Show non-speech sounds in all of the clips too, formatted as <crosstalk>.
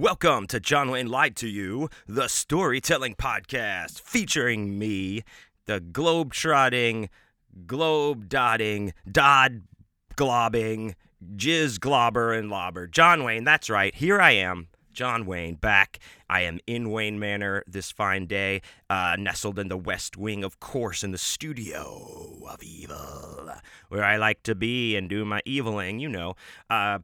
Welcome to John Wayne Lied to You, the storytelling podcast featuring me, the globe trotting, globe dotting, dod globbing, jizz globber and lobber. John Wayne, that's right. Here I am, John Wayne, back. I am in Wayne Manor this fine day, uh, nestled in the west wing, of course, in the studio of evil, where I like to be and do my eviling, you know. Uh,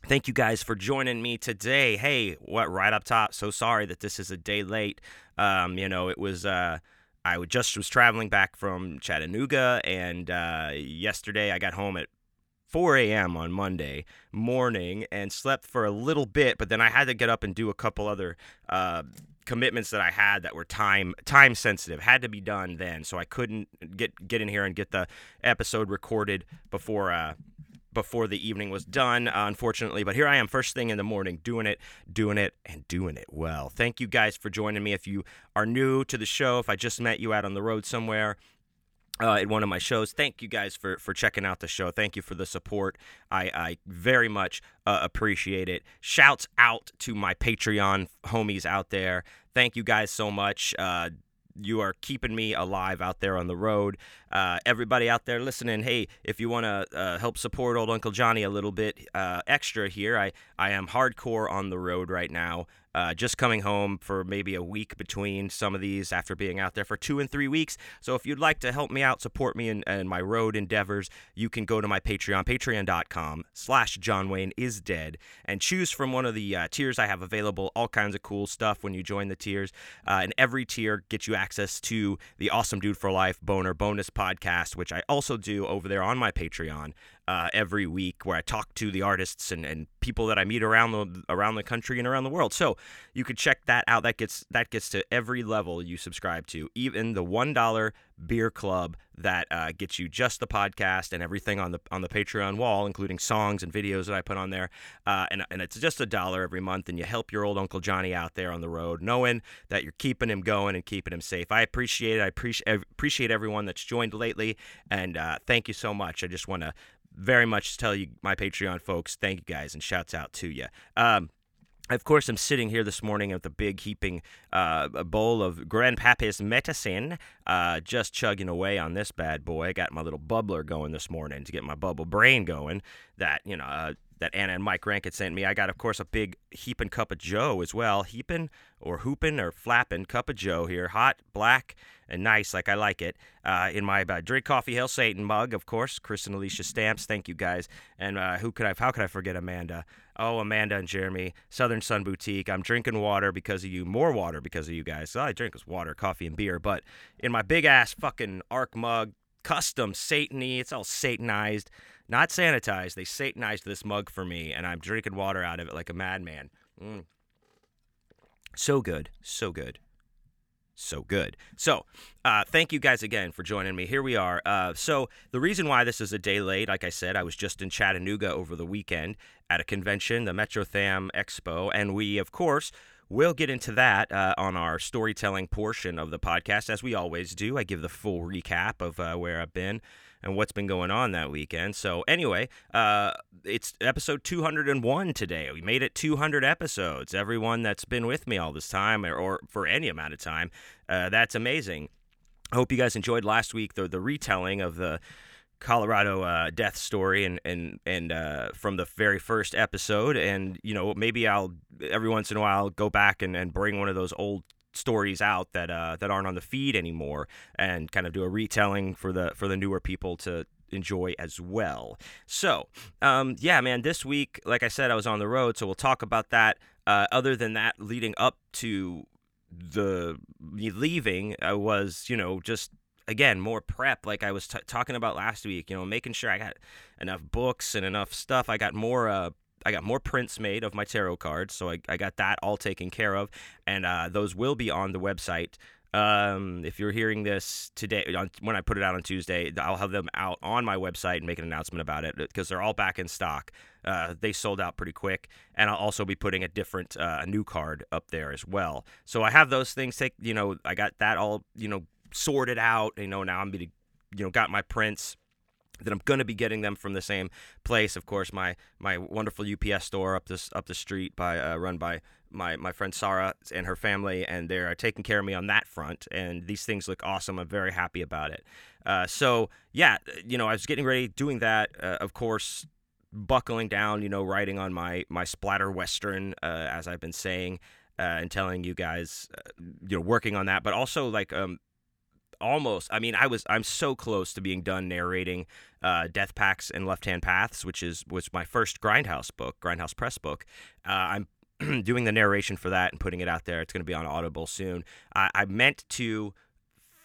Thank you guys for joining me today. Hey, what right up top? So sorry that this is a day late. Um, you know, it was uh, I just was traveling back from Chattanooga, and uh, yesterday I got home at 4 a.m. on Monday morning and slept for a little bit, but then I had to get up and do a couple other uh, commitments that I had that were time time sensitive. Had to be done then, so I couldn't get get in here and get the episode recorded before. Uh, before the evening was done, uh, unfortunately. But here I am, first thing in the morning, doing it, doing it, and doing it well. Thank you guys for joining me. If you are new to the show, if I just met you out on the road somewhere, uh, at one of my shows. Thank you guys for for checking out the show. Thank you for the support. I, I very much uh, appreciate it. Shouts out to my Patreon homies out there. Thank you guys so much. Uh, you are keeping me alive out there on the road. Uh, everybody out there listening, hey, if you want to uh, help support old Uncle Johnny a little bit uh, extra here, I, I am hardcore on the road right now. Uh, just coming home for maybe a week between some of these after being out there for two and three weeks. So if you'd like to help me out, support me in, in my road endeavors, you can go to my Patreon, patreon.com slash John Wayne is dead, and choose from one of the uh, tiers I have available. All kinds of cool stuff when you join the tiers. Uh, and every tier gets you access to the Awesome Dude for Life Boner Bonus podcast, which I also do over there on my Patreon uh, every week, where I talk to the artists and, and people that I meet around the around the country and around the world. So you could check that out. That gets that gets to every level you subscribe to, even the one dollar beer club that uh, gets you just the podcast and everything on the on the Patreon wall, including songs and videos that I put on there. Uh, and and it's just a dollar every month, and you help your old Uncle Johnny out there on the road, knowing that you're keeping him going and keeping him safe. I appreciate it. I appreciate appreciate everyone that's joined lately, and uh, thank you so much. I just want to very much tell you, my Patreon folks, thank you guys, and shouts out to you. Um, of course, I'm sitting here this morning with a big heaping uh, bowl of Grandpappy's medicine, uh, just chugging away on this bad boy. I got my little bubbler going this morning to get my bubble brain going. That you know, uh, that Anna and Mike Rankin sent me. I got, of course, a big heaping cup of Joe as well. Heaping or hooping or flapping cup of Joe here, hot, black, and nice like I like it. Uh, in my uh, drink coffee, hail Satan mug, of course. Chris and Alicia stamps. Thank you guys. And uh, who could I? How could I forget Amanda? Oh, Amanda and Jeremy, Southern Sun Boutique. I'm drinking water because of you. More water because of you guys. All I drink is water, coffee, and beer. But in my big ass fucking Arc mug, custom Satany. It's all Satanized, not sanitized. They Satanized this mug for me, and I'm drinking water out of it like a madman. Mm. So good, so good, so good. So, uh, thank you guys again for joining me. Here we are. Uh, so, the reason why this is a day late, like I said, I was just in Chattanooga over the weekend at a convention, the MetroTham Expo, and we, of course, We'll get into that uh, on our storytelling portion of the podcast, as we always do. I give the full recap of uh, where I've been and what's been going on that weekend. So, anyway, uh, it's episode 201 today. We made it 200 episodes. Everyone that's been with me all this time, or, or for any amount of time, uh, that's amazing. I hope you guys enjoyed last week the the retelling of the Colorado uh, death story and and and uh, from the very first episode. And you know, maybe I'll every once in a while go back and, and bring one of those old stories out that uh, that aren't on the feed anymore, and kind of do a retelling for the for the newer people to enjoy as well. So, um, yeah, man, this week, like I said, I was on the road, so we'll talk about that. Uh, other than that, leading up to the leaving, I was, you know, just again more prep like i was t- talking about last week you know making sure i got enough books and enough stuff i got more uh I got more prints made of my tarot cards, so I, I got that all taken care of, and uh, those will be on the website. Um, if you're hearing this today, on, when I put it out on Tuesday, I'll have them out on my website and make an announcement about it because they're all back in stock. Uh, they sold out pretty quick, and I'll also be putting a different, uh, a new card up there as well. So I have those things. Take, you know, I got that all, you know, sorted out. You know, now I'm gonna, you know, got my prints that I'm going to be getting them from the same place. Of course, my my wonderful UPS store up this up the street by uh, run by my my friend Sarah and her family, and they're taking care of me on that front. And these things look awesome. I'm very happy about it. Uh, so yeah, you know, I was getting ready doing that. Uh, of course, buckling down, you know, writing on my my splatter western, uh, as I've been saying. Uh, and telling you guys, uh, you know, working on that, but also like um, almost. I mean, I was I'm so close to being done narrating uh, Death Pacts and Left Hand Paths, which is was my first Grindhouse book, Grindhouse Press book. Uh, I'm <clears throat> doing the narration for that and putting it out there. It's going to be on Audible soon. I, I meant to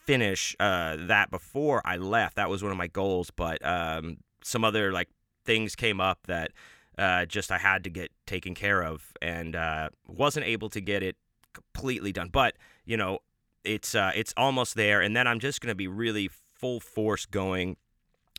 finish uh, that before I left. That was one of my goals, but um, some other like things came up that uh, just I had to get taken care of and uh, wasn't able to get it completely done. But you know, it's uh, it's almost there, and then I'm just going to be really full force going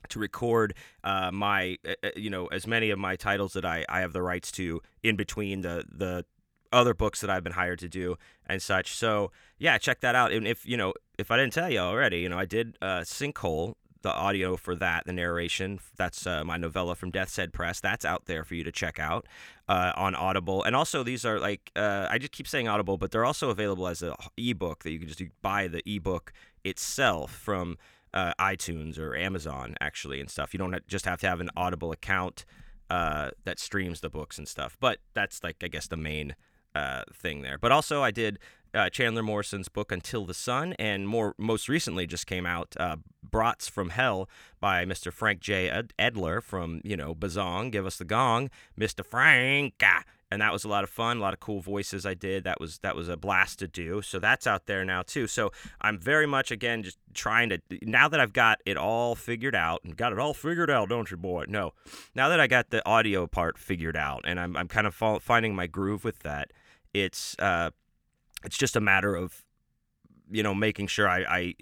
to record uh, my uh, uh, you know as many of my titles that I, I have the rights to in between the the other books that I've been hired to do and such. So yeah, check that out. And if you know if I didn't tell you already, you know I did uh, Sinkhole the audio for that, the narration. That's uh, my novella from Death's Head Press. That's out there for you to check out uh, on Audible. And also, these are like uh, I just keep saying Audible, but they're also available as an ebook that you can just buy the ebook itself from uh, iTunes or Amazon, actually, and stuff. You don't just have to have an Audible account uh, that streams the books and stuff. But that's like I guess the main uh, thing there. But also, I did uh, Chandler Morrison's book Until the Sun, and more most recently just came out uh, Brats from Hell by Mr. Frank J. Edler from you know Bazong, Give Us the Gong, Mr. Frank. Ah, and that was a lot of fun, a lot of cool voices I did. That was that was a blast to do. So that's out there now too. So I'm very much again just trying to now that I've got it all figured out and got it all figured out, don't you, boy? No, now that I got the audio part figured out and I'm I'm kind of finding my groove with that. It's uh it's just a matter of you know making sure I, I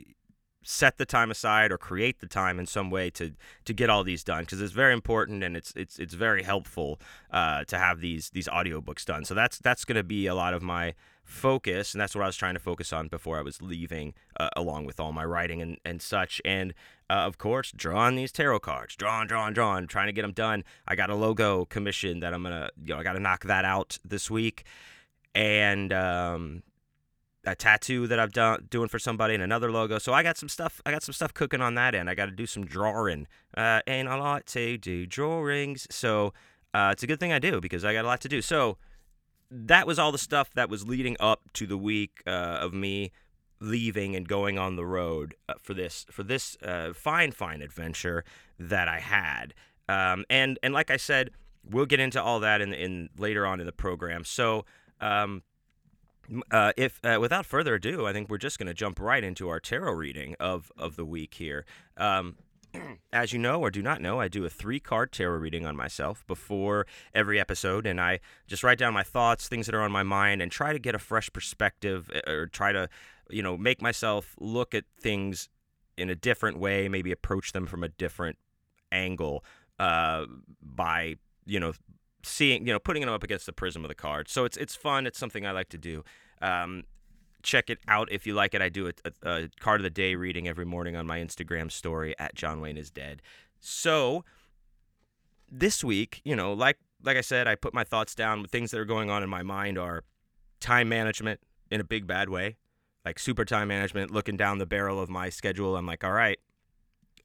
set the time aside or create the time in some way to to get all these done because it's very important and it's it's it's very helpful uh, to have these these audiobooks done. So that's that's going to be a lot of my focus and that's what I was trying to focus on before I was leaving uh, along with all my writing and, and such. And uh, of course drawing these tarot cards drawing drawing drawing trying to get them done. I got a logo commission that I'm gonna you know I got to knock that out this week. And um, a tattoo that I've done doing for somebody and another logo. So I got some stuff. I got some stuff cooking on that end. I got to do some drawing. Uh, and I like to do drawings. So uh, it's a good thing I do because I got a lot to do. So that was all the stuff that was leading up to the week uh, of me leaving and going on the road uh, for this for this uh, fine fine adventure that I had. Um, and and like I said, we'll get into all that in in later on in the program. So um, uh, if uh, without further ado, I think we're just going to jump right into our tarot reading of of the week here. Um, <clears throat> as you know or do not know, I do a three card tarot reading on myself before every episode, and I just write down my thoughts, things that are on my mind, and try to get a fresh perspective or try to, you know, make myself look at things in a different way, maybe approach them from a different angle uh, by, you know, seeing, you know, putting them up against the prism of the card. So it's it's fun. It's something I like to do. Um, check it out if you like it. I do a, a, a, card of the day reading every morning on my Instagram story at John Wayne is dead. So this week, you know, like like I said, I put my thoughts down. Things that are going on in my mind are time management in a big bad way, like super time management. Looking down the barrel of my schedule, I'm like, all right,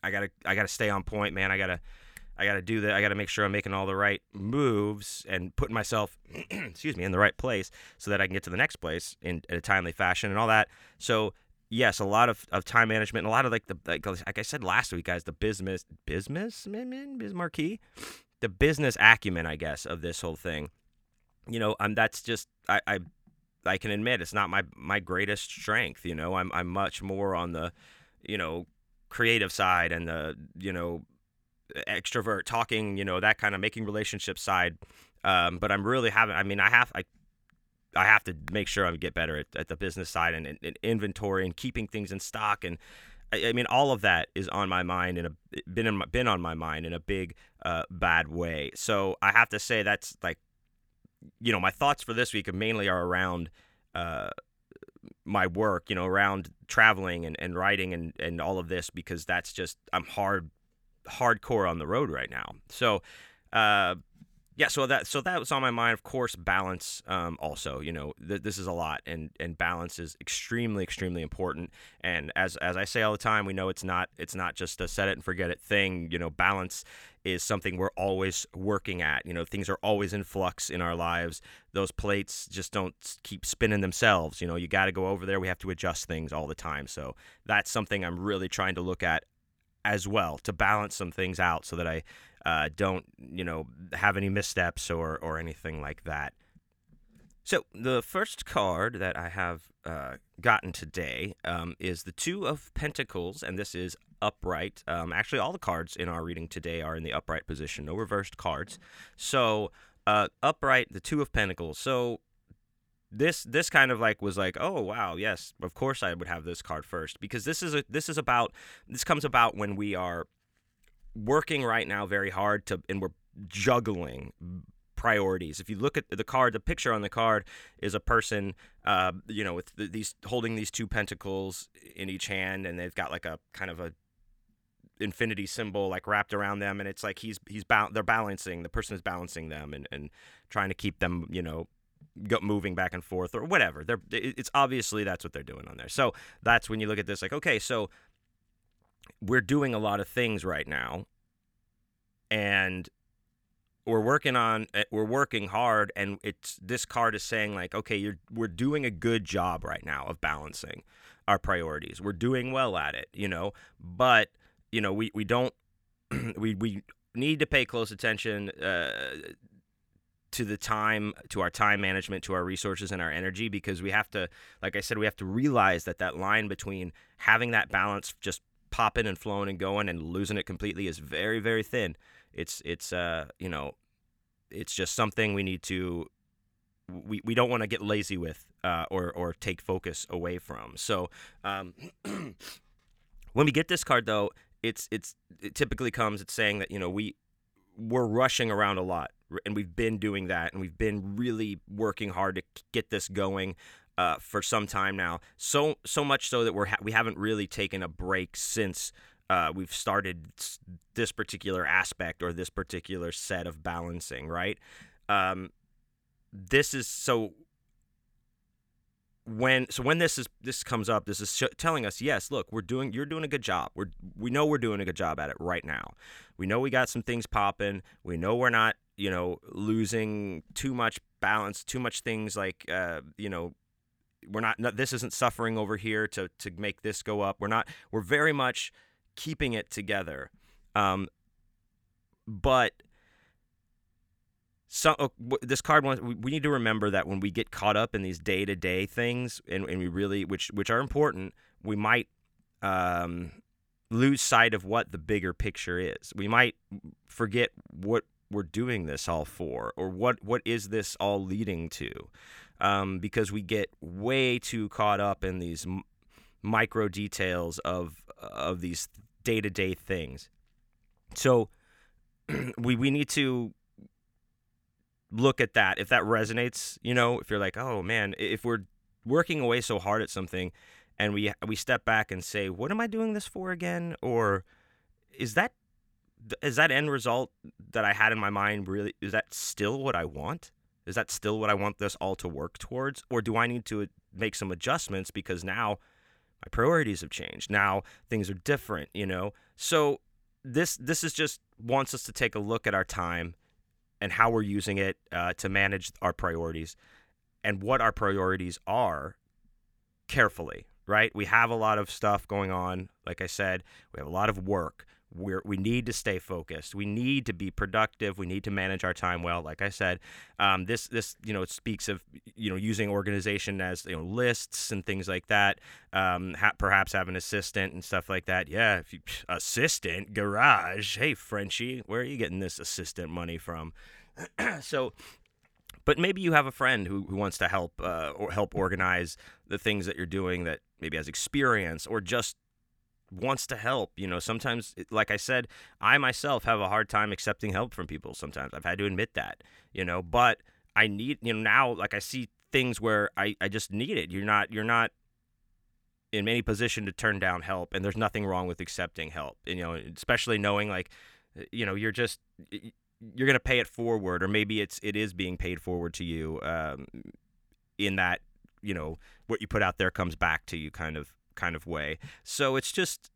I gotta I gotta stay on point, man. I gotta I got to do that. I got to make sure I'm making all the right moves and putting myself, <clears throat> excuse me, in the right place so that I can get to the next place in, in a timely fashion and all that. So yes, a lot of, of time management and a lot of like the like, like I said last week, guys, the business business marquee, the business acumen, I guess, of this whole thing. You know, I'm that's just I, I I can admit it's not my my greatest strength. You know, I'm I'm much more on the, you know, creative side and the you know extrovert, talking, you know, that kind of making relationship side. Um, but I'm really having. I mean, I have I. I have to make sure I get better at, at the business side and, and, and, inventory and keeping things in stock and I, I, mean all of that is on my mind and been in my, been on my mind in a big uh, bad way. So I have to say that's like you know my thoughts for this week mainly are around uh, my work, you know, around traveling and, and writing and, and all of this because that's just I'm hard hardcore on the road right now. So, uh, yeah, so that so that was on my mind. Of course, balance. Um, also, you know, th- this is a lot, and and balance is extremely, extremely important. And as as I say all the time, we know it's not it's not just a set it and forget it thing. You know, balance is something we're always working at. You know, things are always in flux in our lives. Those plates just don't keep spinning themselves. You know, you got to go over there. We have to adjust things all the time. So that's something I'm really trying to look at as well to balance some things out so that I uh, don't you know have any missteps or or anything like that. So the first card that I have uh, gotten today um, is the Two of Pentacles, and this is upright. Um, actually, all the cards in our reading today are in the upright position, no reversed cards. So uh, upright, the Two of Pentacles. So this this kind of like was like oh wow yes of course I would have this card first because this is a this is about this comes about when we are working right now very hard to and we're juggling priorities. If you look at the card, the picture on the card is a person, uh, you know, with these holding these two pentacles in each hand, and they've got like a kind of a infinity symbol like wrapped around them, and it's like he's he's ba- they're balancing the person is balancing them and and trying to keep them, you know. Go, moving back and forth or whatever. They're it's obviously that's what they're doing on there. So that's when you look at this like okay so we're doing a lot of things right now and we're working on eh, we're working hard and it's this card is saying like okay you're we're doing a good job right now of balancing our priorities. We're doing well at it you know but you know we we don't <clears throat> we we need to pay close attention uh, to the time to our time management to our resources and our energy because we have to like i said we have to realize that that line between having that balance just popping and flowing and going and losing it completely is very very thin. It's it's uh you know it's just something we need to we, we don't want to get lazy with uh, or or take focus away from. So um, <clears throat> when we get this card though, it's it's it typically comes it's saying that you know we we're rushing around a lot and we've been doing that and we've been really working hard to get this going uh, for some time now. So so much so that we're ha- we haven't really taken a break since uh, we've started this particular aspect or this particular set of balancing. Right. Um, this is so when so when this is this comes up this is sh- telling us yes look we're doing you're doing a good job we're we know we're doing a good job at it right now we know we got some things popping we know we're not you know losing too much balance too much things like uh you know we're not, not this isn't suffering over here to to make this go up. We're not. We're very much keeping it together. Um, but so uh, this card wants we, need to remember that when we get caught up in these day to day things and, and we really which which are important, we might um, lose sight of what the bigger picture is. We might forget what we're doing this all for or what what is this all leading to um, because we get way too caught up in these m- micro details of of these day to day things. So <clears throat> we we need to look at that if that resonates. You know, if you're like, oh man, if we're working away so hard at something, and we we step back and say, what am I doing this for again? Or is that is that end result that I had in my mind really is that still what I want? Is that still what I want this all to work towards? Or do I need to uh, make some adjustments because now my priorities have changed? Now things are different, you know? So this this is just wants us to take a look at our time and how we're using it uh, to manage our priorities and what our priorities are carefully, right? We have a lot of stuff going on. Like I said, we have a lot of work we we need to stay focused. We need to be productive. We need to manage our time well. Like I said, um, this this you know it speaks of you know using organization as you know lists and things like that. Um, ha- perhaps have an assistant and stuff like that. Yeah, if you assistant garage. Hey Frenchie, where are you getting this assistant money from? <clears throat> so but maybe you have a friend who, who wants to help uh, or help organize the things that you're doing that maybe has experience or just wants to help. You know, sometimes, like I said, I myself have a hard time accepting help from people. Sometimes I've had to admit that, you know, but I need, you know, now, like I see things where I, I just need it. You're not, you're not, in any position to turn down help, and there's nothing wrong with accepting help. and, You know, especially knowing like, you know, you're just you're gonna pay it forward, or maybe it's it is being paid forward to you. Um, in that, you know, what you put out there comes back to you, kind of kind of way. So it's just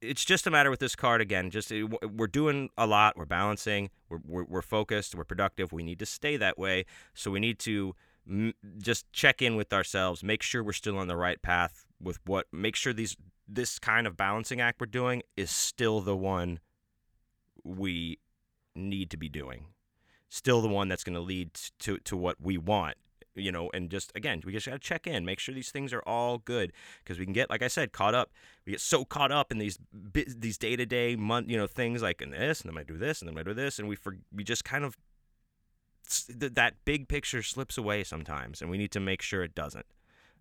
it's just a matter with this card again. Just eh, we're doing a lot. We're balancing. We're, we're, we're focused. We're productive. We need to stay that way. So we need to m- just check in with ourselves. Make sure we're still on the right path with what. Make sure these this kind of balancing act we're doing is still the one we need to be doing. Still the one that's going to lead to to what we want you know, and just again, we just got to check in, make sure these things are all good because we can get, like I said, caught up. We get so caught up in these these day to day month, you know, things like in this, and then I do this, and then I do this, and we for, we just kind of that big picture slips away sometimes, and we need to make sure it doesn't,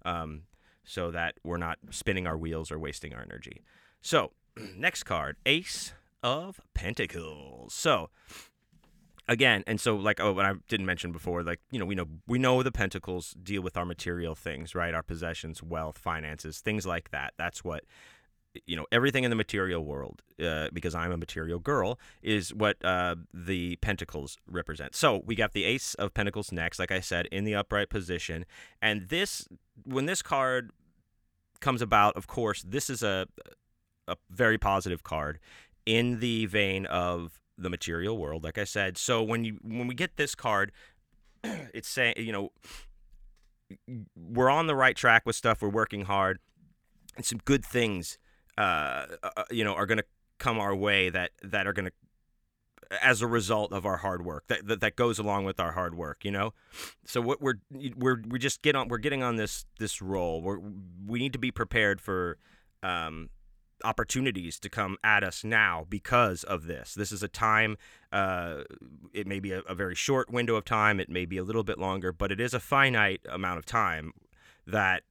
um, so that we're not spinning our wheels or wasting our energy. So, <clears throat> next card, Ace of Pentacles. So, again and so like oh i didn't mention before like you know we know we know the pentacles deal with our material things right? Our possessions wealth finances things like that. That's what you know everything in the material world uh, because i'm a material girl is what uh, the pentacles represent. So we got the ace of pentacles next like i said in the upright position. And this when this card comes about of course this is a a very positive card in the vein of the material world, like I said. So when you when we get this card, <clears throat> it's saying you know we're on the right track with stuff. We're working hard, and some good things, uh, uh you know, are going to come our way that that are going to as a result of our hard work that, that that goes along with our hard work you know so what we're we're we just get on we're getting on this this roll we we need to be prepared for um opportunities to come at us now because of this. This is a time, uh, it may be a, a, very short window of time, it may be a little bit longer, but it is a finite amount of time that.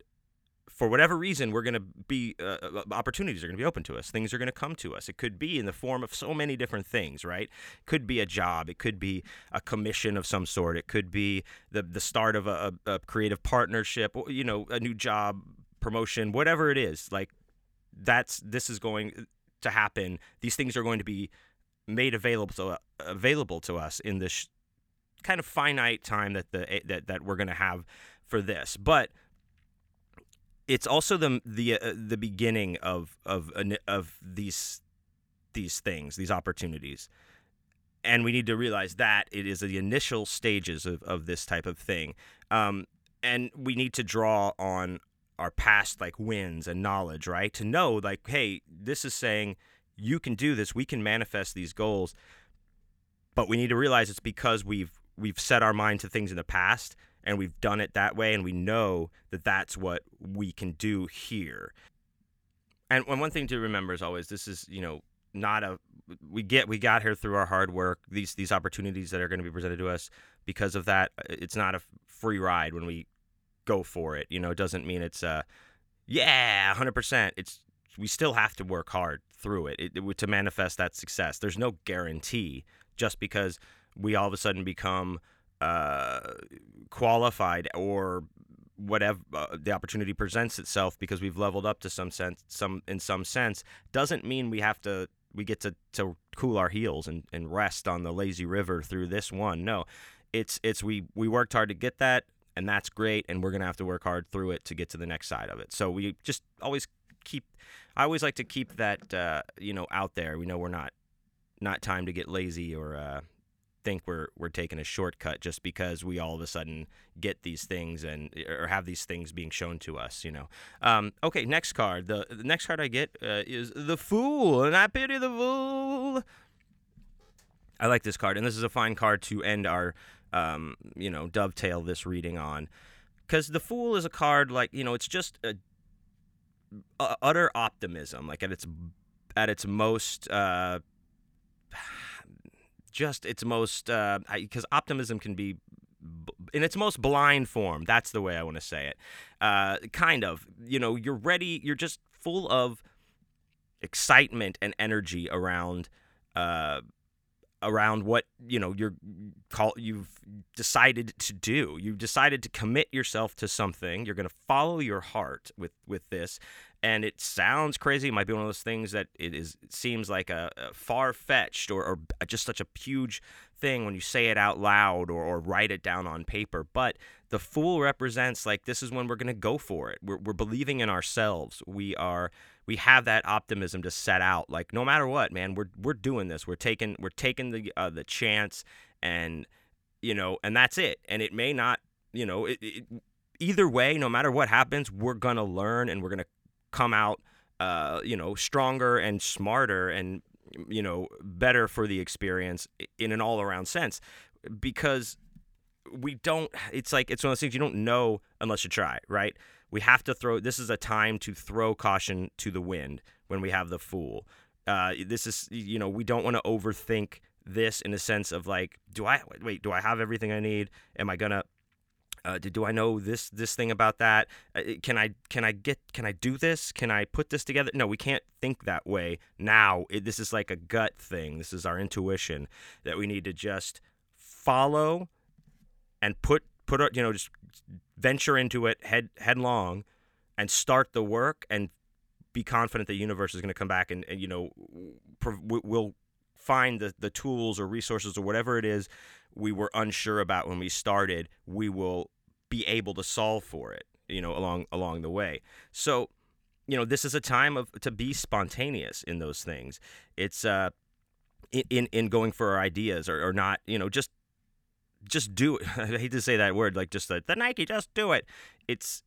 For whatever reason, we're going to be uh, uh opportunities are going to be open to us. Things are going to come to us. It could be in the form of so many different things, right? It could be a job. It could be a commission of some sort. It could be the the start of a, a creative partnership. You know, a new job, promotion, whatever it is. Like that's this is going to happen. These things are going to be made available to available to us in this kind of finite time that the eh, that that we're going to have for this. But it's also the the uh, the beginning of of of these these things, these opportunities. And we need to realize that it is the initial stages of, of this type of thing. Um, and we need to draw on our past like wins and knowledge, right? To know like, hey, this is saying you can do this, we can manifest these goals. But we need to realize it's because we've we've set our mind to things in the past and we've done it that way and we know that that's what we can do here. And one thing to remember is always this is, you know, not a we get we got here through our hard work these these opportunities that are going to be presented to us because of that it's not a free ride when we go for it. You know, it doesn't mean it's uh yeah, 100%. It's we still have to work hard through it, it, it to manifest that success. There's no guarantee just because we all of a sudden become uh, qualified or whatever uh, the opportunity presents itself because we've leveled up to some sense some in some sense doesn't mean we have to we get to, to cool our heels and, and rest on the lazy river through this one no it's it's we we worked hard to get that and that's great and we're going to have to work hard through it to get to the next side of it. So we just always keep i always like to keep that uh, you know out there. We know we're not not time to get lazy or uh, think we're we're taking a shortcut just because we all of a sudden get these things and or have these things being shown to us you know. Um, okay next card. The, the next card i get uh, is the fool and i pity the fool. I like this card and this is a fine card to end our um, you know, dovetail this reading on. Because the Fool is a card like you know, it's just a, a utter optimism, like at its at its most. Uh, just its most because uh, optimism can be in its most blind form that's the way i want to say it uh, kind of you know you're ready you're just full of excitement and energy around uh, around what you know you're call you've decided to do you've decided to commit yourself to something you're going to follow your heart with with this and it sounds crazy. It might be one of those things that it is it seems like a, a far fetched or, or just such a huge thing when you say it out loud or, or write it down on paper. But the fool represents like this is when we're gonna go for it. We're, we're believing in ourselves. We are we have that optimism to set out. Like no matter what, man, we're we're doing this. We're taking we're taking the uh, the chance and you know and that's it. And it may not you know it, it either way, no matter what happens, we're gonna learn and we're gonna come out, uh, you know, stronger and smarter and you know better for the experience in an all-around sense, because we don't. It's like it's one of those things you don't know unless you try, right? We have to throw. This is a time to throw caution to the wind when we have the fool. Uh, this is you know we don't want to overthink this in the sense of like, do I wait? Do I have everything I need? Am I gonna uh, do I know this this thing about that? Uh, can I can I get can I do this? Can I put this together? No, we can't think that way now. It, this is like a gut thing. This is our intuition that we need to just follow and put put you know just venture into it head headlong and start the work and be confident that the universe is going to come back and, and you know we'll find the, the tools or resources or whatever it is we were unsure about when we started we will be able to solve for it, you know, along along the way. So, you know, this is a time of to be spontaneous in those things. It's uh in in going for our ideas or, or not, you know, just just do it. <laughs> I hate to say that word, like just the, the Nike, just do it. It's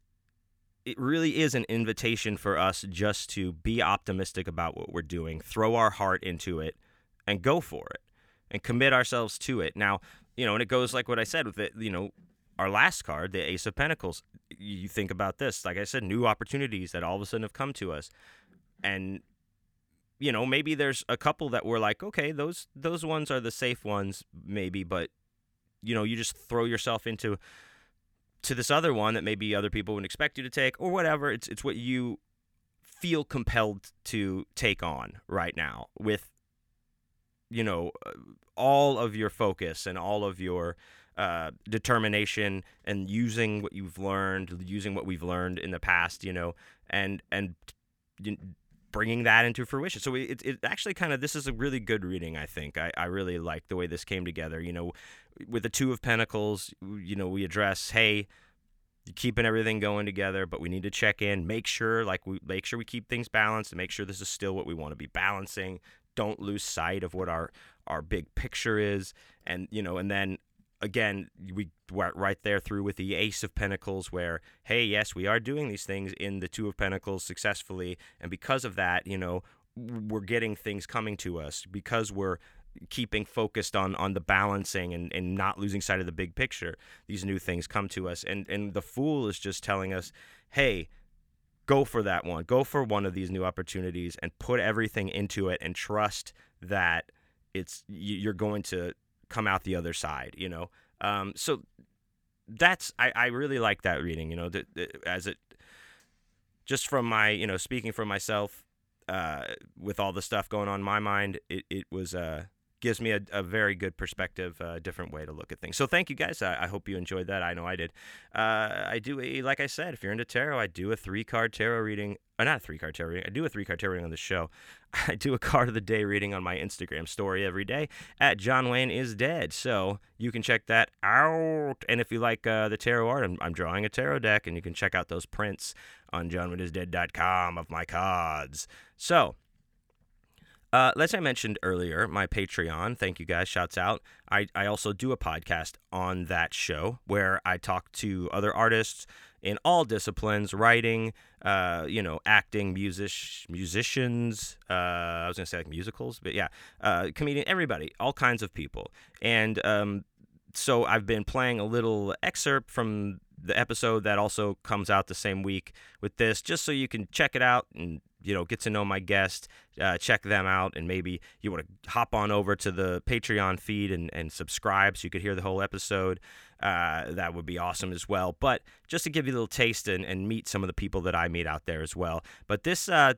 it really is an invitation for us just to be optimistic about what we're doing, throw our heart into it, and go for it, and commit ourselves to it. Now, you know, and it goes like what I said with it. You know, our last card, the Ace of Pentacles, you think about this. Like I said, new opportunities that all of a sudden have come to us, and you know maybe there's a couple that we're like, okay, those those ones are the safe ones, maybe, but you know you just throw yourself into to this other one that maybe other people wouldn't expect you to take or whatever. It's it's what you feel compelled to take on right now with you know all of your focus and all of your uh, determination and using what you've learned, using what we've learned in the past, you know, and and bringing that into fruition. So it, it actually kind of this is a really good reading. I think I, I really like the way this came together. You know, with the two of Pentacles, you know, we address hey keeping everything going together but we need to check in make sure like we make sure we keep things balanced and make sure this is still what we want to be balancing. Don't lose sight of what our our big picture is. And you know and then again, we went right there through with the Ace of Pentacles, where, hey, yes, we are doing these things in the Two of Pentacles successfully. And because of that, you know, we're getting things coming to us. Because we're keeping focused on on the balancing and, and not losing sight of the big picture these new things come to us and and the fool is just telling us hey go for that one go for one of these new opportunities and put everything into it and trust that it's you're going to come out the other side, you know. Um, so that's I, I really like that reading, you know, as it just from my you know speaking for myself uh, with all the stuff going on in my mind, it it was uh gives me a, a very good perspective, a uh, different way to look at things. So thank you guys. I, I hope you enjoyed that. I know I did. Uh, I do a like I said, if you're into tarot, I do a three card tarot reading Or not a three card tarot reading. I do a three card tarot reading on the show. <laughs> I do a card of the day reading on my Instagram story every day at John Wayne is dead. So you can check that out. And if you like uh, the tarot art, I'm, I'm, drawing a tarot deck, and you can check out those prints on johnwayneisdead.com of my cards. So uh, as I mentioned earlier, my Patreon, thank you guys, shouts out. I, I also do a podcast on that show where I talk to other artists in all disciplines writing, uh, you know, acting, music, musicians. Uh, I was going to say like musicals, but yeah, uh, comedian, everybody, all kinds of people. And um, so I've been playing a little excerpt from the episode that also comes out the same week with this, just so you can check it out and you know get to know my guest, uh, check them out, and maybe you want to hop on over to the Patreon feed and, and subscribe so you could hear the whole episode. Uh, that would be awesome as well. But just to give you a little taste and, and meet some of the people that I meet out there as well. But this, uh,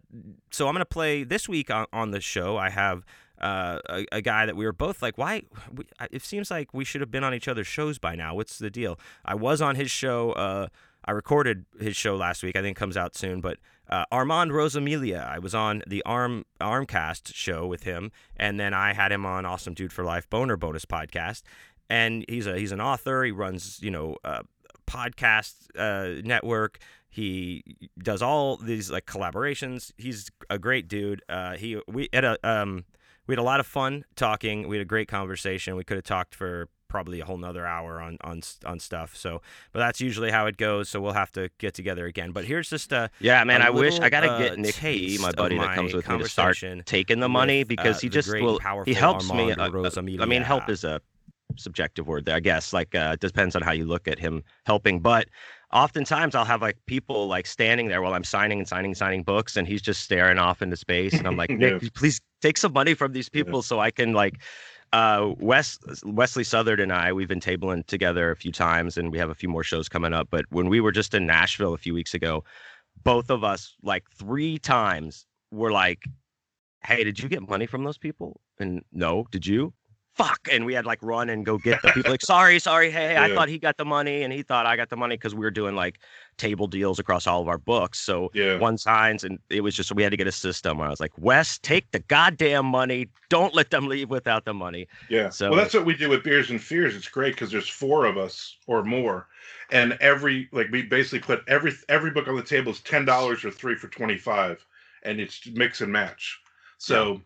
so I'm going to play this week on, on the show. I have uh, a, a, guy that we were both like, why? We, it seems like we should have been on each other's shows by now. What's the deal? I was on his show. Uh, I recorded his show last week. I think it comes out soon, but uh, Armand Rosamilia. I was on the Arm Armcast show with him, and then I had him on Awesome Dude for Life Boner Bonus podcast. And he's a he's an author. He runs you know a podcast uh, network. He does all these like collaborations. He's a great dude. Uh, he we had a um we had a lot of fun talking. We had a great conversation. We could have talked for probably a whole nother hour on on on stuff. So, but that's usually how it goes. So we'll have to get together again. But here's just a yeah, man. a I wish I gotta uh, get Nick P, my buddy that comes with me to start taking the money with, because uh, he just will. He helps me. Armand uh, uh, I mean, help is a subjective word there, I guess. Like, uh, it depends on how you look at him helping. But oftentimes I'll have like people like standing there while I'm signing and signing and signing books, and he's just staring off into space, and I'm like, <laughs> Nick, Yeah. please take some money from these people so I can like. Uh, Wes Wesley Southard and I, we've been tabling together a few times, and we have a few more shows coming up. But when we were just in Nashville a few weeks ago, both of us like three times were like, "Hey, did you get money from those people?" And no, did you? Fuck! And we had like run and go get the <laughs> people. Like, sorry, sorry. Hey, I thought he got the money, and he thought I got the money because we were doing like table deals across all of our books. So Yeah. one signs, and it was just we had to get a system where I was like, Wes, take the goddamn money. Don't let them leave without the money. Yeah. So- well, that's what we do with Beers and Fears. It's great because there's four of us or more, and every like we basically put every every book on the table is ten dollars or three for twenty five, and it's mix and match. So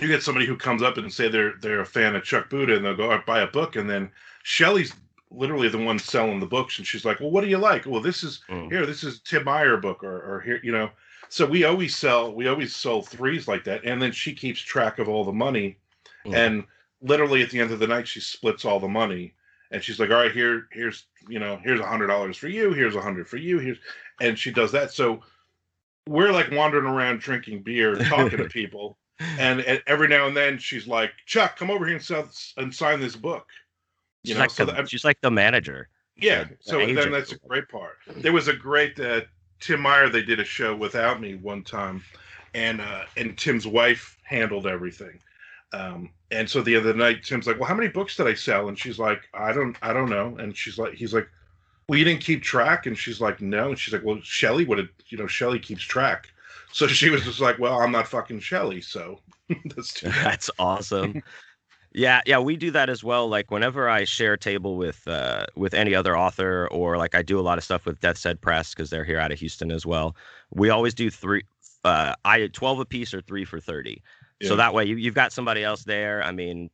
you get somebody who comes up and say they're they're a fan of Chuck Buda, and they'll go out buy a book, and then Shelley's literally the one selling the books, and she's like, "Well, what do you like? Well, this is Mm. here. This is Tim Meyer book, or or here, you know." So we always sell we always sell threes like that, and then she keeps track of all the money Mm. and literally at the end of the night she splits all the money and she's like all right here here's you know here's a hundred dollars for you here's a hundred for you here's and she does that so we're like wandering around drinking beer talking to <laughs> people and, and every now and then she's like chuck come over here and, sell, and sign this book. You She's know like so the, that, she's like the manager. yeah the so agent. then that's a great part. There was a great uh, tim meyer they did a show without me one time and uh and tim's wife handled everything. Um and so the other night tim's like well how many books did i sell? And she's like i don't i don't know. And she's like he's like well you didn't keep track? And she's like no. And she's like well shelly would have you know shelly keeps track so she was just like well i'm not fucking shelly so <laughs> that's too bad. That's awesome. yeah, yeah, we do that as well. Like whenever I share a table with uh with any other author or like I do a lot of stuff with Death's Head Press because they're here out of Houston as well. We always do three uh I 12 a piece or 3 for 30. Yeah. So that way you, you've got somebody else there. I mean,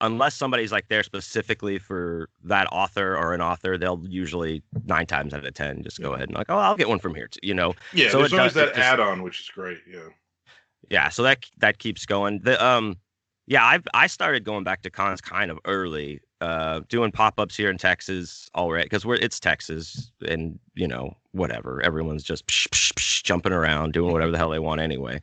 unless somebody's like there specifically for that author or an author, they'll usually nine times out of ten just go ahead and like, oh, I'll get one from here. Too, you know, yeah So there's it always does- that just- add-on which is great yeah. Yeah so that that keeps going. The um yeah i've i started going back to cons kind of early uh doing pop-ups here in texas already because we're it's texas and you know whatever everyone's just psh, psh, psh, jumping around doing whatever the hell they want anyway.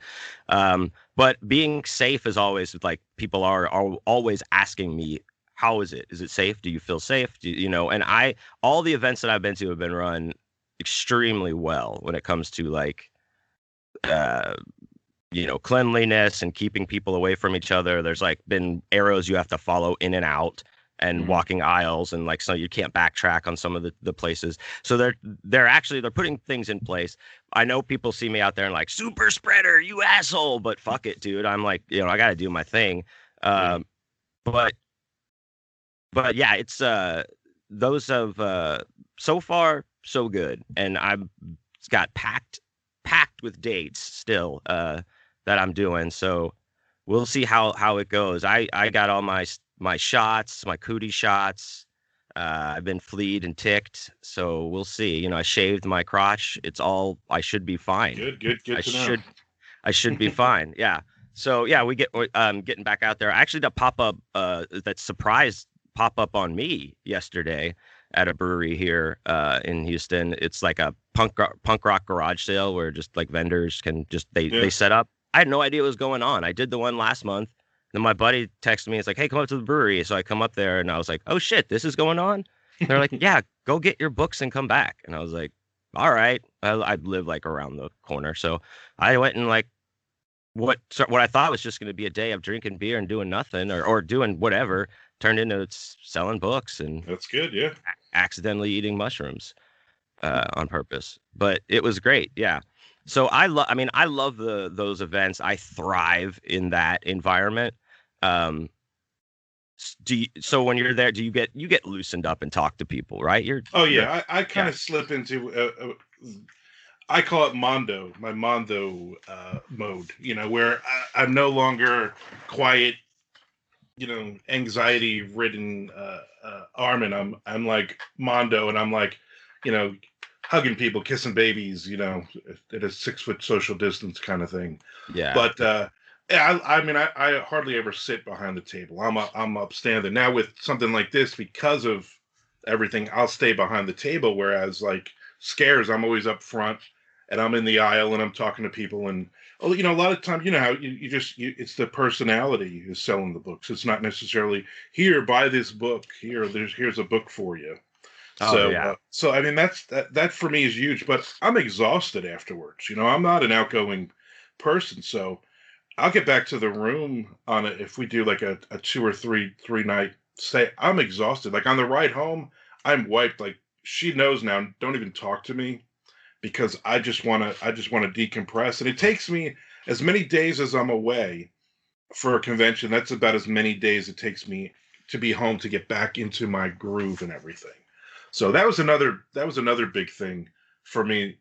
Um but being safe is always like people are are always asking me how is it? Is it safe? Do you feel safe? You, you know and i all the events that i've been to have been run extremely well when it comes to like uh you know cleanliness and keeping people away from each other. There's like been arrows you have to follow in and out and Mhm. walking aisles and like so you can't backtrack on some of the, the places. So they're they're actually they're putting things in place. I know people see me out there and like super spreader you asshole but fuck it dude. I'm like you know i gotta do my thing. Yeah. um but but yeah it's uh those of uh so far so good. And i've got packed packed with dates still uh that i'm doing. So we'll see how how it goes. I i got all my my shots my cootie shots uh i've been fleed and ticked so we'll see you know i shaved my crotch it's all i should be fine good good good I to know should I should be <laughs> fine. Yeah. So yeah, we get um getting back out there. I actually did a pop up uh that surprise pop up on me yesterday at a brewery here uh in Houston. It's like a punk rock, punk rock garage sale where just like vendors can just they Yeah. they set up. I had no idea what was going on. I did the one last month. Then my buddy texted me. It's like, "Hey, come up to the brewery." So I come up there and I was like, "Oh shit, this is going on." They're like, <laughs> "Yeah, go get your books and come back." And I was like, "All right." I, I live like around the corner, so I went and like what what I thought was just going to be a day of drinking beer and doing nothing or or doing whatever turned into selling books and that's good yeah accidentally eating mushrooms. uh, on purpose. But it was great. Yeah. So I love. I mean, I love the those events. I thrive in that environment. Um, do you, so when you're there, do you get you get loosened up and talk to people, right? You're oh yeah, I, I kind of yeah. slip into uh, uh, I call it Mondo, my Mondo uh, mode. You know, where I, am no longer quiet, you know, anxiety ridden uh, uh, Armand. I'm I'm like Mondo, and I'm like, you know, hugging people, kissing babies. You know, at a six foot social distance kind of thing. Yeah. But uh, yeah, I, I mean, I, I hardly ever sit behind the table. I'm a, I'm upstanding now with something like this because of everything. I'll stay behind the table, whereas like scares, I'm always up front and I'm in the aisle and I'm talking to people and oh, you know, a lot of times, you know how you, you just you, it's the personality who's selling the books. It's not necessarily here, buy this book. Here, there's here's a book for you. Oh, so, yeah. uh, so I mean, that's that that for me is huge. But I'm exhausted afterwards. You know, I'm not an outgoing person, so I'll get back to the room on it if we do like a, a two or three three night stay. I'm exhausted. Like on the ride home, I'm wiped. Like she knows now. Don't even talk to me because I just want to I just want to decompress. And it takes me as many days as I'm away for a convention. That's about as many days it takes me to be home to get back into my groove and everything. So that was another that was another big thing for me.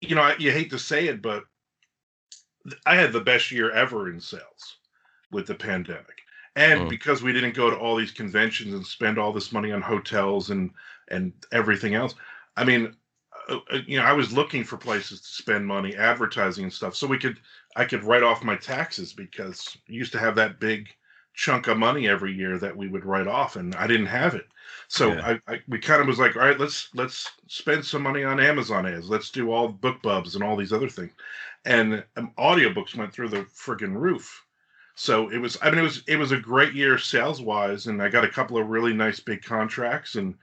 You know, I, you hate to say it, but I had the best year ever in sales with the pandemic. And mm. because we didn't go to all these conventions and spend all this money on hotels and and everything else. I mean, uh, uh, you know, I was looking for places to spend money, advertising and stuff, so we could I could write off my taxes because used to have that big chunk of money every year that we would write off, and I didn't have it. So yeah. I, I, we kind of was like, all right, let's let's spend some money on Amazon ads. Let's do all book BookBubs and all these other things, and um, audiobooks went through the friggin' roof. So it was, I mean, it was it was a great year sales wise, and I got a couple of really nice big contracts, and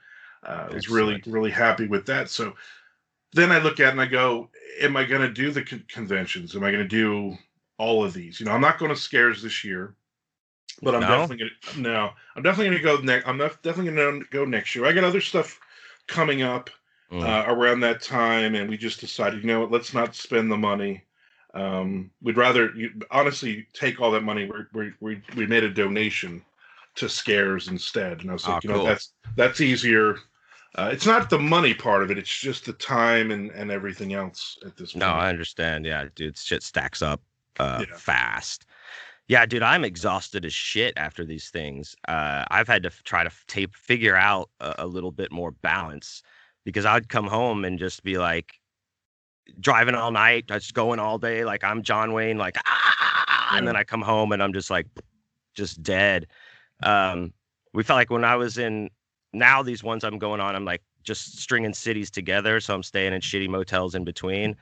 uh, I was really really happy with that. So then I look at it and I go, am I going to do the con- conventions? Am I going to do all of these? You know, I'm not going to scares this year, but I'm no? definitely going to no, I'm definitely going to go next. I'm definitely going to go next year. I got other stuff coming up mm. uh, around that time, and we just decided, you know what, let's not spend the money. Um, we'd rather, you, honestly, take all that money. We we we made a donation to scares instead, and I was like, oh, you know, that's that's easier uh, it's not the money part of it; it's just the time and and everything else at this point. No, I understand. Yeah, dude, shit stacks up uh, yeah. fast. Yeah, dude, I'm exhausted as shit after these things. Uh, I've had to f- try to tape figure out a, a, little bit more balance because I'd come home and just be like driving all night, just going all day, like I'm John Wayne, like ah, and then I come home and I'm just like just dead. Um, we felt like when I was in now these ones I'm going on, I'm like just stringing cities together. So I'm staying in shitty motels in between.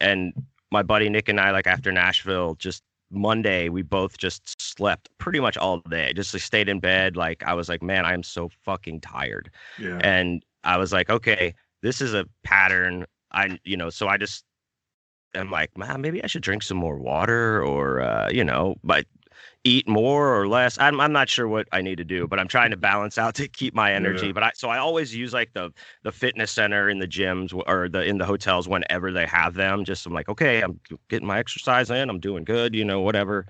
And my buddy Nick and I, like after Nashville, just Monday, we both just slept pretty much all day. Just like, stayed in bed. Like I was like, man, I am so fucking tired. Yeah. And I was like, okay, this is a pattern. I, you know, so I just am like, man, maybe I should drink some more water or, uh, you know, but eat more or less. I'm I'm not sure what I need to do, but I'm trying to balance out to keep my energy. Yeah. But I so I always use like the the fitness center in the gyms or the in the hotels whenever they have them. Just I'm like, okay, I'm getting my exercise in, I'm doing good, you know, whatever.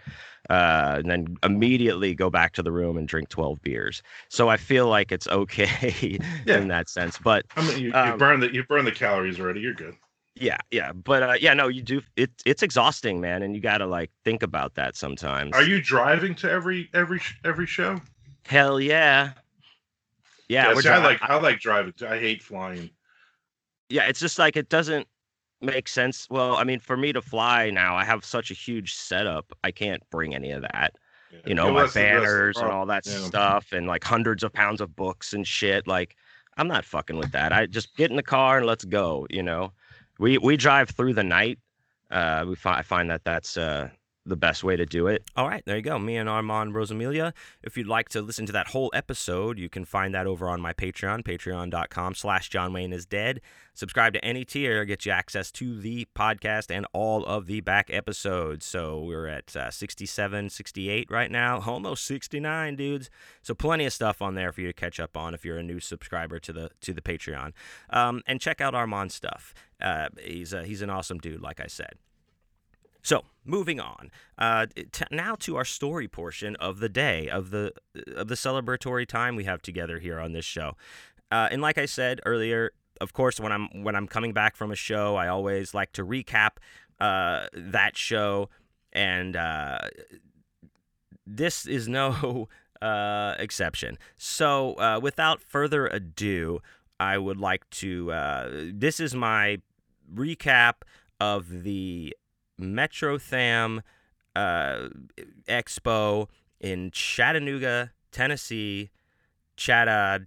Uh, and then immediately go back to the room and drink 12 beers. So I feel like it's okay <laughs> yeah. in that sense. But I mean, you, um, you burn the you burn the calories already. You're good. Yeah, yeah, but uh, yeah, no, you do. It it's exhausting, man, and you got to like think about that sometimes. Are you driving to every every every show? Hell yeah, yeah. yeah see, I like I, I like driving. I hate flying. Yeah, it's just like it doesn't make sense. Well, I mean, for me to fly now, I have such a huge setup. I can't bring any of that. Yeah. You know, yeah, my banners and all that stuff, and like hundreds of pounds of books and shit. Like, I'm not fucking with that. I just get in the car and let's go. You know we we drive through the night. Uh, we find I find that that's uh the best way to do it. All right, there you go. Me and Armand Rosamilia. If you'd like to listen to that whole episode, you can find that over on my Patreon, patreon.com slash John Wayne is dead. Subscribe to any tier, get you access to the podcast and all of the back episodes. So we're at uh, 67, 68 right now, <laughs> almost 69, dudes. So plenty of stuff on there for you to catch up on if you're a new subscriber to the to the Patreon. Um, and check out Armand's stuff. Uh, he's a, he's an awesome dude, like I said. So, moving on. Uh, t- now to our story portion of the day of the of the celebratory time we have together here on this show. Uh, and like I said earlier, of course, when I'm when I'm coming back from a show, I always like to recap uh, that show, and uh, this is no <laughs> uh, exception. So, uh, without further ado, I would like to. This is my recap of the Metrotham uh, Expo in Chattanooga, Tennessee. Chatta,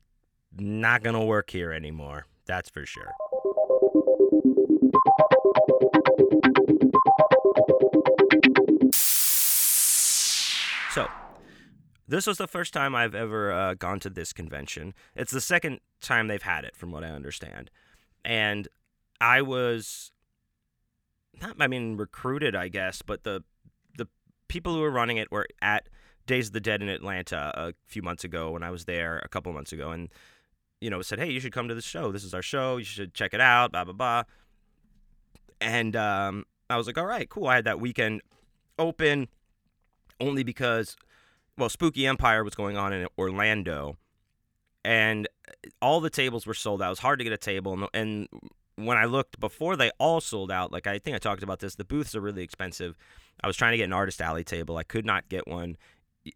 not gonna work here anymore. That's for sure. So, this was the first time I've ever uh, gone to this convention. It's the second time they've had it, from what I understand. And I was not I mean recruited, I guess, but the the people who were running it were at Days of the Dead in Atlanta a few months ago when I was there a couple months ago and you know said, "Hey, you should come to the show. This is our show. You should check it out." Blah blah blah. And um, I was like, "All right, cool." I had that weekend open only because well, Spooky Empire was going on in Orlando and all the tables were sold out. It was hard to get a table and, and when I looked before they all sold out, like I think I talked about this, the booths are really expensive. I was trying to get an artist alley table. I could not get one.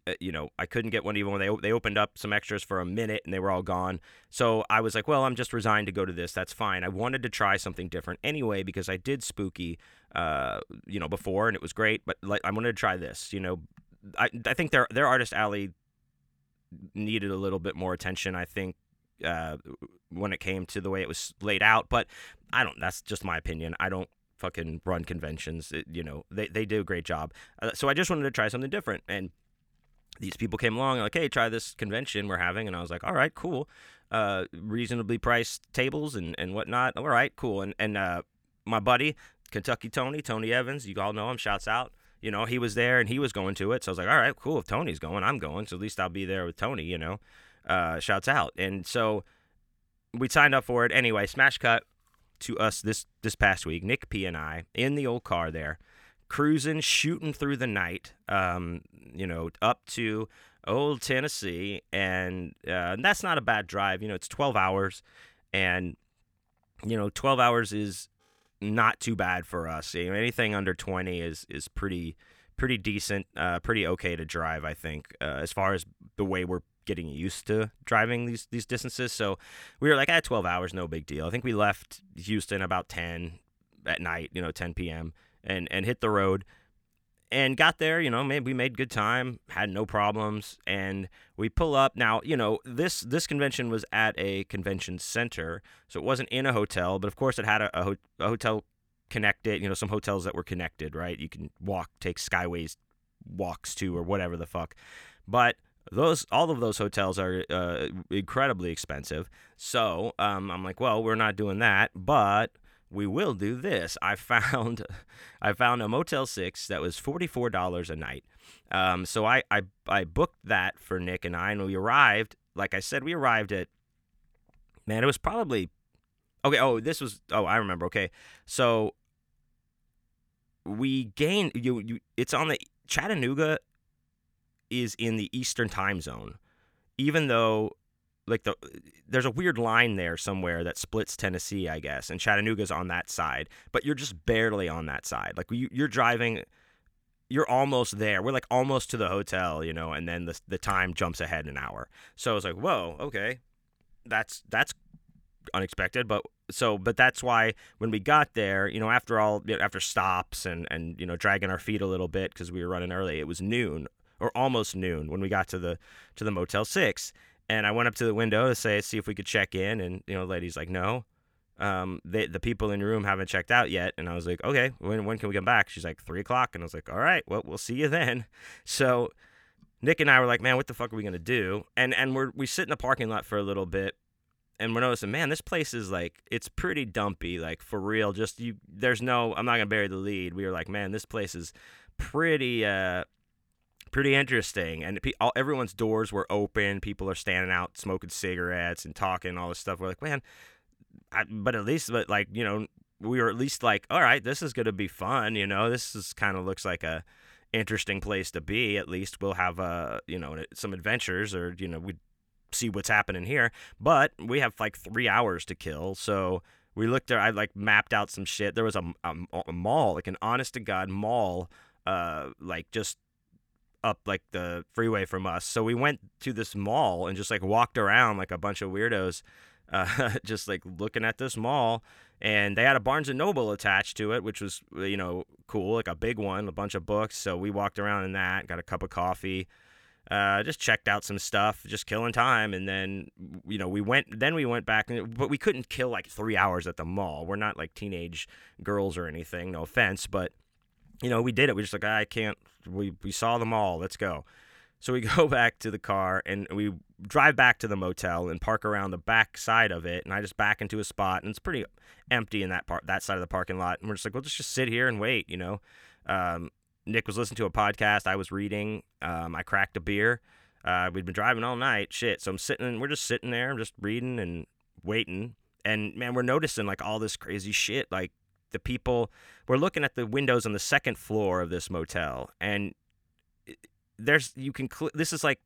Uh, you know, I couldn't get one even when they they opened up some extras for a minute and they were all gone. So I was like, well, I'm just resigned to go to this. That's fine. I wanted to try something different anyway because I did spooky, uh, you know, before and it was great. But like, I wanted to try this. You know, I I think their their artist alley needed a little bit more attention. I think uh, when it came to the way it was laid out. But I don't. That's just my opinion. I don't fucking run conventions. It, you know, they they do a great job. Uh, so I just wanted to try something different, and these people came along like, hey, try this convention we're having, and I was like, all right, cool. Uh, reasonably priced tables and and whatnot. All right, cool. And and uh, my buddy Kentucky Tony, Tony Evans, you all know him. Shouts out. You know, he was there and he was going to it. So I was like, all right, cool. If Tony's going, I'm going. So at least I'll be there with Tony, you know. Uh, shouts out. And so we signed up for it anyway. Smash cut to us this this past week. Nick P and I in the old car there, cruising, shooting through the night. Um, you know, up to old Tennessee, and, uh, and that's not a bad drive. You know, it's 12 hours, and you know, 12 hours is not too bad for us. You know, anything under 20 is is pretty pretty decent, uh, pretty okay to drive. I think uh, as far as the way we're getting used to driving these these distances. So we were like, at 12 hours, no big deal. I think we left Houston about 10 at night, you know, 10 p.m. and and hit the road and got there. You know, maybe we made good time, had no problems, and we pull up. Now, you know, this this convention was at a convention center, so it wasn't in a hotel, but of course it had a, a, ho- a hotel connected. You know, some hotels that were connected, right? You can walk, take skyways walks to or whatever the fuck. But those all of those hotels are uh, incredibly expensive. So um, I'm like, well, we're not doing that, but we will do this. I found <laughs> I found a Motel Six that was forty four dollars a night. Um, so I, I I booked that for Nick and I, and we arrived. Like I said, we arrived at man, it was probably okay. Oh, this was oh I remember. Okay, so we gained you you. It's on the Chattanooga is in the Eastern time zone, even though like the there's a weird line there somewhere that splits Tennessee, I guess, and Chattanooga's on that side, but you're just barely on that side. Like you, you're driving, you're almost there. We're like almost to the hotel, you know, and then the the time jumps ahead an hour. So I was like, whoa, okay, that's that's unexpected, but so but that's why when we got there, you know, after all, after stops and and you know dragging our feet a little bit because we were running early, it was noon or almost noon when we got to the to the Motel Six, and I went up to the window to say see if we could check in, and you know, the lady's like, no. um, they, the people in your room haven't checked out yet. And I was like, okay, when, when can we come back? She's like, three o'clock. And I was like, all right, well, we'll see you then. <laughs> So Nick and I were like, man, what the fuck are we to do? And, and we're, we sit in the parking lot for a little bit and we're noticing, man, this place is like, it's pretty dumpy, like for real. Just you, there's no, I'm not to bury the lead. We were like, man, this place is pretty, uh, pretty interesting. And pe- all, everyone's doors were open. People are standing out smoking cigarettes and talking all this stuff. We're like, man, I, but at least, but like, you know, we were at least like, all right, this is going to be fun. You know, this is kind of looks like a interesting place to be. At least we'll have, uh, you know, some adventures or, you know, we see what's happening here. But we have like three hours to kill. So we looked there, I like mapped out some shit. There was a, a, a mall, like an honest to God mall, uh, like just up like the freeway from us. So we went to this mall and just like walked around like a bunch of weirdos uh, <laughs> just like looking at this mall and they had a Barnes and Noble attached to it, which was you know cool, like a big one, a bunch of books. So we walked around in that, got a cup of coffee, uh, just checked out some stuff, just killing time, and then you know we went. Then we went back, but we couldn't kill like three hours at the mall. We're not like teenage girls or anything. No offense, but you know we did it. We just like I can't. We we saw them all. Let's go. So we <laughs> go back to the car and we drive back to the motel and park around the back side of it. And I just back into a spot and it's pretty empty in that part, that side of the parking lot. And we're just like, well, let's just sit here and wait, you know. Um, Nick was listening to a podcast. I was reading. Um, I cracked a beer. Uh, we'd been driving all night. Shit. So I'm sitting. We're just sitting there, I'm just reading and waiting. And man, we're noticing like all this crazy shit. Like the people. We're looking at the windows on the second floor of this motel, and there's you can this is like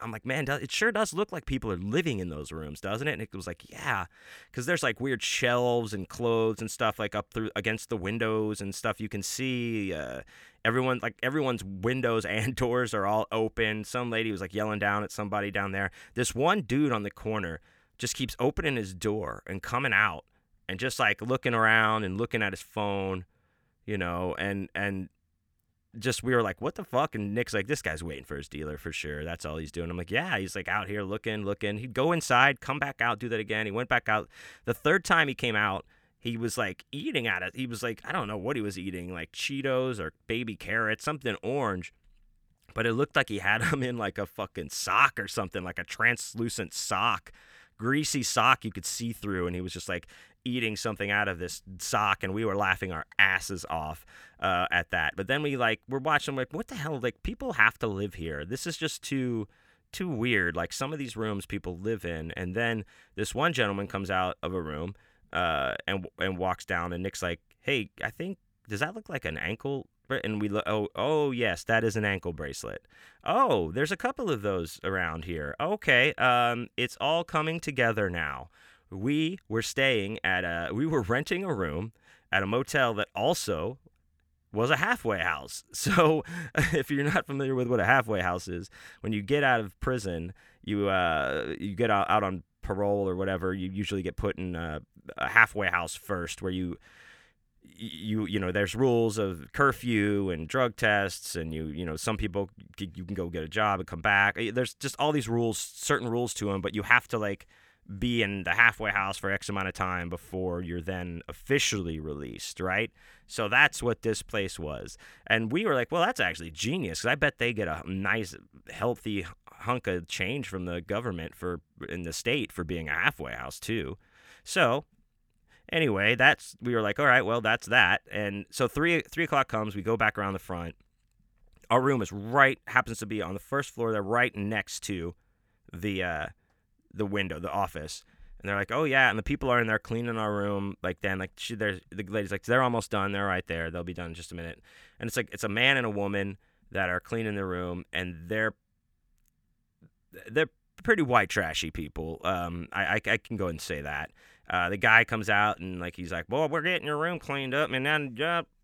I'm like, man, it sure does look like people are living in those rooms, doesn't it? And it was like, yeah, because there's like weird shelves and clothes and stuff like up through against the windows and stuff. You can see uh, everyone, like everyone's windows <laughs> and doors are all open. Some lady was like yelling down at somebody down there. This one dude on the corner just keeps opening his door and coming out and just like looking around and looking at his phone, you know, and and just we were like, what the fuck? And Nick's like, this guy's waiting for his dealer for sure. That's all he's doing. I'm like, yeah, he's like out here looking, looking. He'd go inside, come back out, do that again. He went back out. The third time he came out, he was like eating at it. He was like, I don't know what he was eating, like Cheetos or baby carrots, something orange. But it looked like he had <laughs> them in like a fucking sock or something, like a translucent sock greasy sock you could see through and he was just like eating something out of this sock and we were laughing our asses off uh, at that. But then we like we're watching like what the hell like people have to live here. This is just too too weird. Like some of these rooms people live in and then this one gentleman comes out of a room uh, and and walks down and nick's like hey i think does that look like an ankle and we look oh oh yes that is an ankle bracelet. Oh there's a couple of those around here. Okay um it's all coming together now. We were staying at a we were renting a room at a motel that also was a halfway house. <laughs> So if you're not familiar with what a halfway house is, when you get out of prison, you uh, you get out, on parole or whatever, you usually get put in a, a halfway house first, where you you you know there's rules of curfew and drug tests and you you know some people you can go get a job and come back eh, there's just all these rules certain rules to them but you have to like be in the halfway house for X amount of time before you're then officially released, right? So that's what this place was. And we were like, well, that's actually genius I bet they get a nice, healthy hunk of change from the government for in the state for being a halfway house too. So anyway, that's we were like, all right, well, that's that. And so three three o'clock comes, we go back around the front. Our room is right happens to be on the first floor. They're right next to the uh, the window, the office. And they're like, oh yeah, and the people are in there cleaning our room. Like then, like she, there's the lady's like, they're almost done. They're right there. They'll be done in just a minute. And it's like it's a man and a woman that are cleaning the room, and they're they're pretty white trashy people. Um, I, I, I can go and say that. Uh, the guy comes out and like he's like, well, we're getting your room cleaned up, and then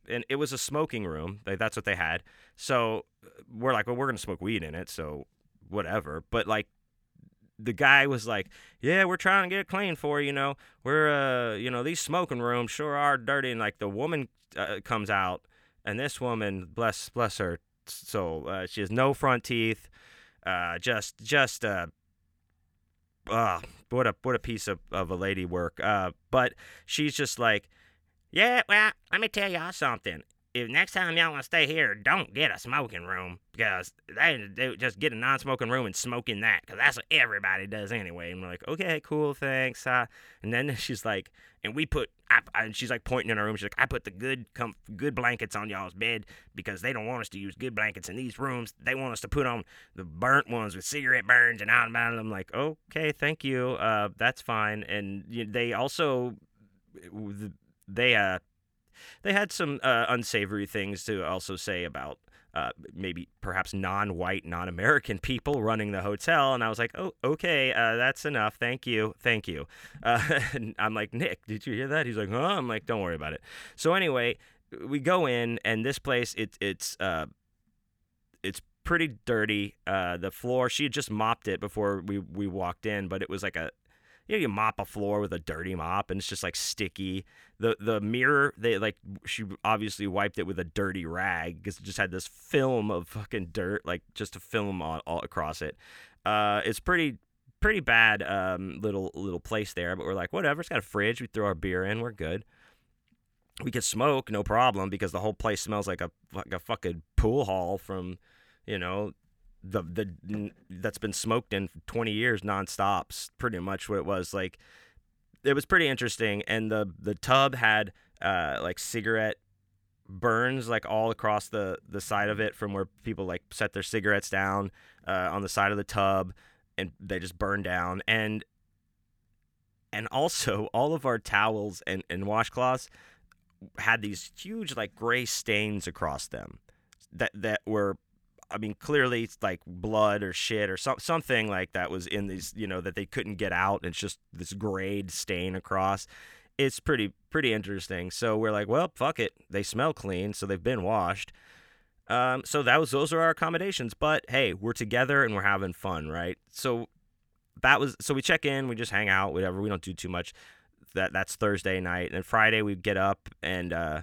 and it was a smoking room. Like, that's what they had. So we're like, well, we're gonna smoke weed in it, so whatever. But like the guy was like, "Yeah, we're trying to get it clean for you. Know, we're uh, you know, these smoking rooms sure are dirty." And like the woman uh, comes out, and this woman, bless bless her soul, uh, she has no front teeth, uh, just just uh, uh, what a what a piece of, of a lady work. Uh, but she's just like, yeah, well, let me tell y'all something. If next time y'all want to stay here, don't get a smoking room because they, they just get a non-smoking room and smoke in that because that's what everybody does anyway. And we're like, okay, cool, thanks. Uh, and then <laughs> she's like, and we put, I, and she's like pointing in her room. She's like, I put the good, good blankets on y'all's bed because they don't want us to use good blankets in these rooms. They want us to put on the burnt ones with cigarette burns and and on. I'm like, okay, thank you. Uh, that's fine. And you they also, they uh they had some uh, unsavory things to also say about uh, maybe perhaps non-white, non-American people running the hotel, and I was like, "Oh, okay, uh, that's enough. Thank you, thank you." Uh, <laughs> I'm like, "Nick, did you hear that?" He's like, "Huh?" I'm like, "Don't worry about it." So anyway, we go in, and this place, it, it's uh, it's pretty dirty. Uh, the floor, she had just mopped it before we we walked in, but it was like a you know, you mop a floor with a dirty mop and it's just like sticky. The the mirror, they like she obviously wiped it with a dirty rag because it just had this film of fucking dirt, like just a film all, across it. Uh, it's pretty pretty bad um, little little place there, but we're like whatever. It's got a fridge. We throw our beer in. We're good. We can smoke, no problem, because the whole place smells like a like a fucking pool hall from, you know, the the that's been smoked in 20 years nonstop. Pretty much what it was like. It was pretty interesting, and the the tub had uh, like cigarette burns like all across the the side of it from where people like set their cigarettes down uh, on the side of the tub, and they just burn down. And and also <laughs> all of our towels and, and washcloths had these huge like gray stains across them that that were I mean, clearly it's like blood or shit or some, something like that was in these, you know, that they couldn't get out. It's just this grade stain across. It's pretty pretty interesting. So we're like, well, fuck it. They smell clean, so they've been washed. Um, so that was those are our accommodations. But hey, we're together and we're having fun, right? So that was so we check in, we just hang out, whatever. We don't do too much. That that's Thursday night, and Friday we get up and uh,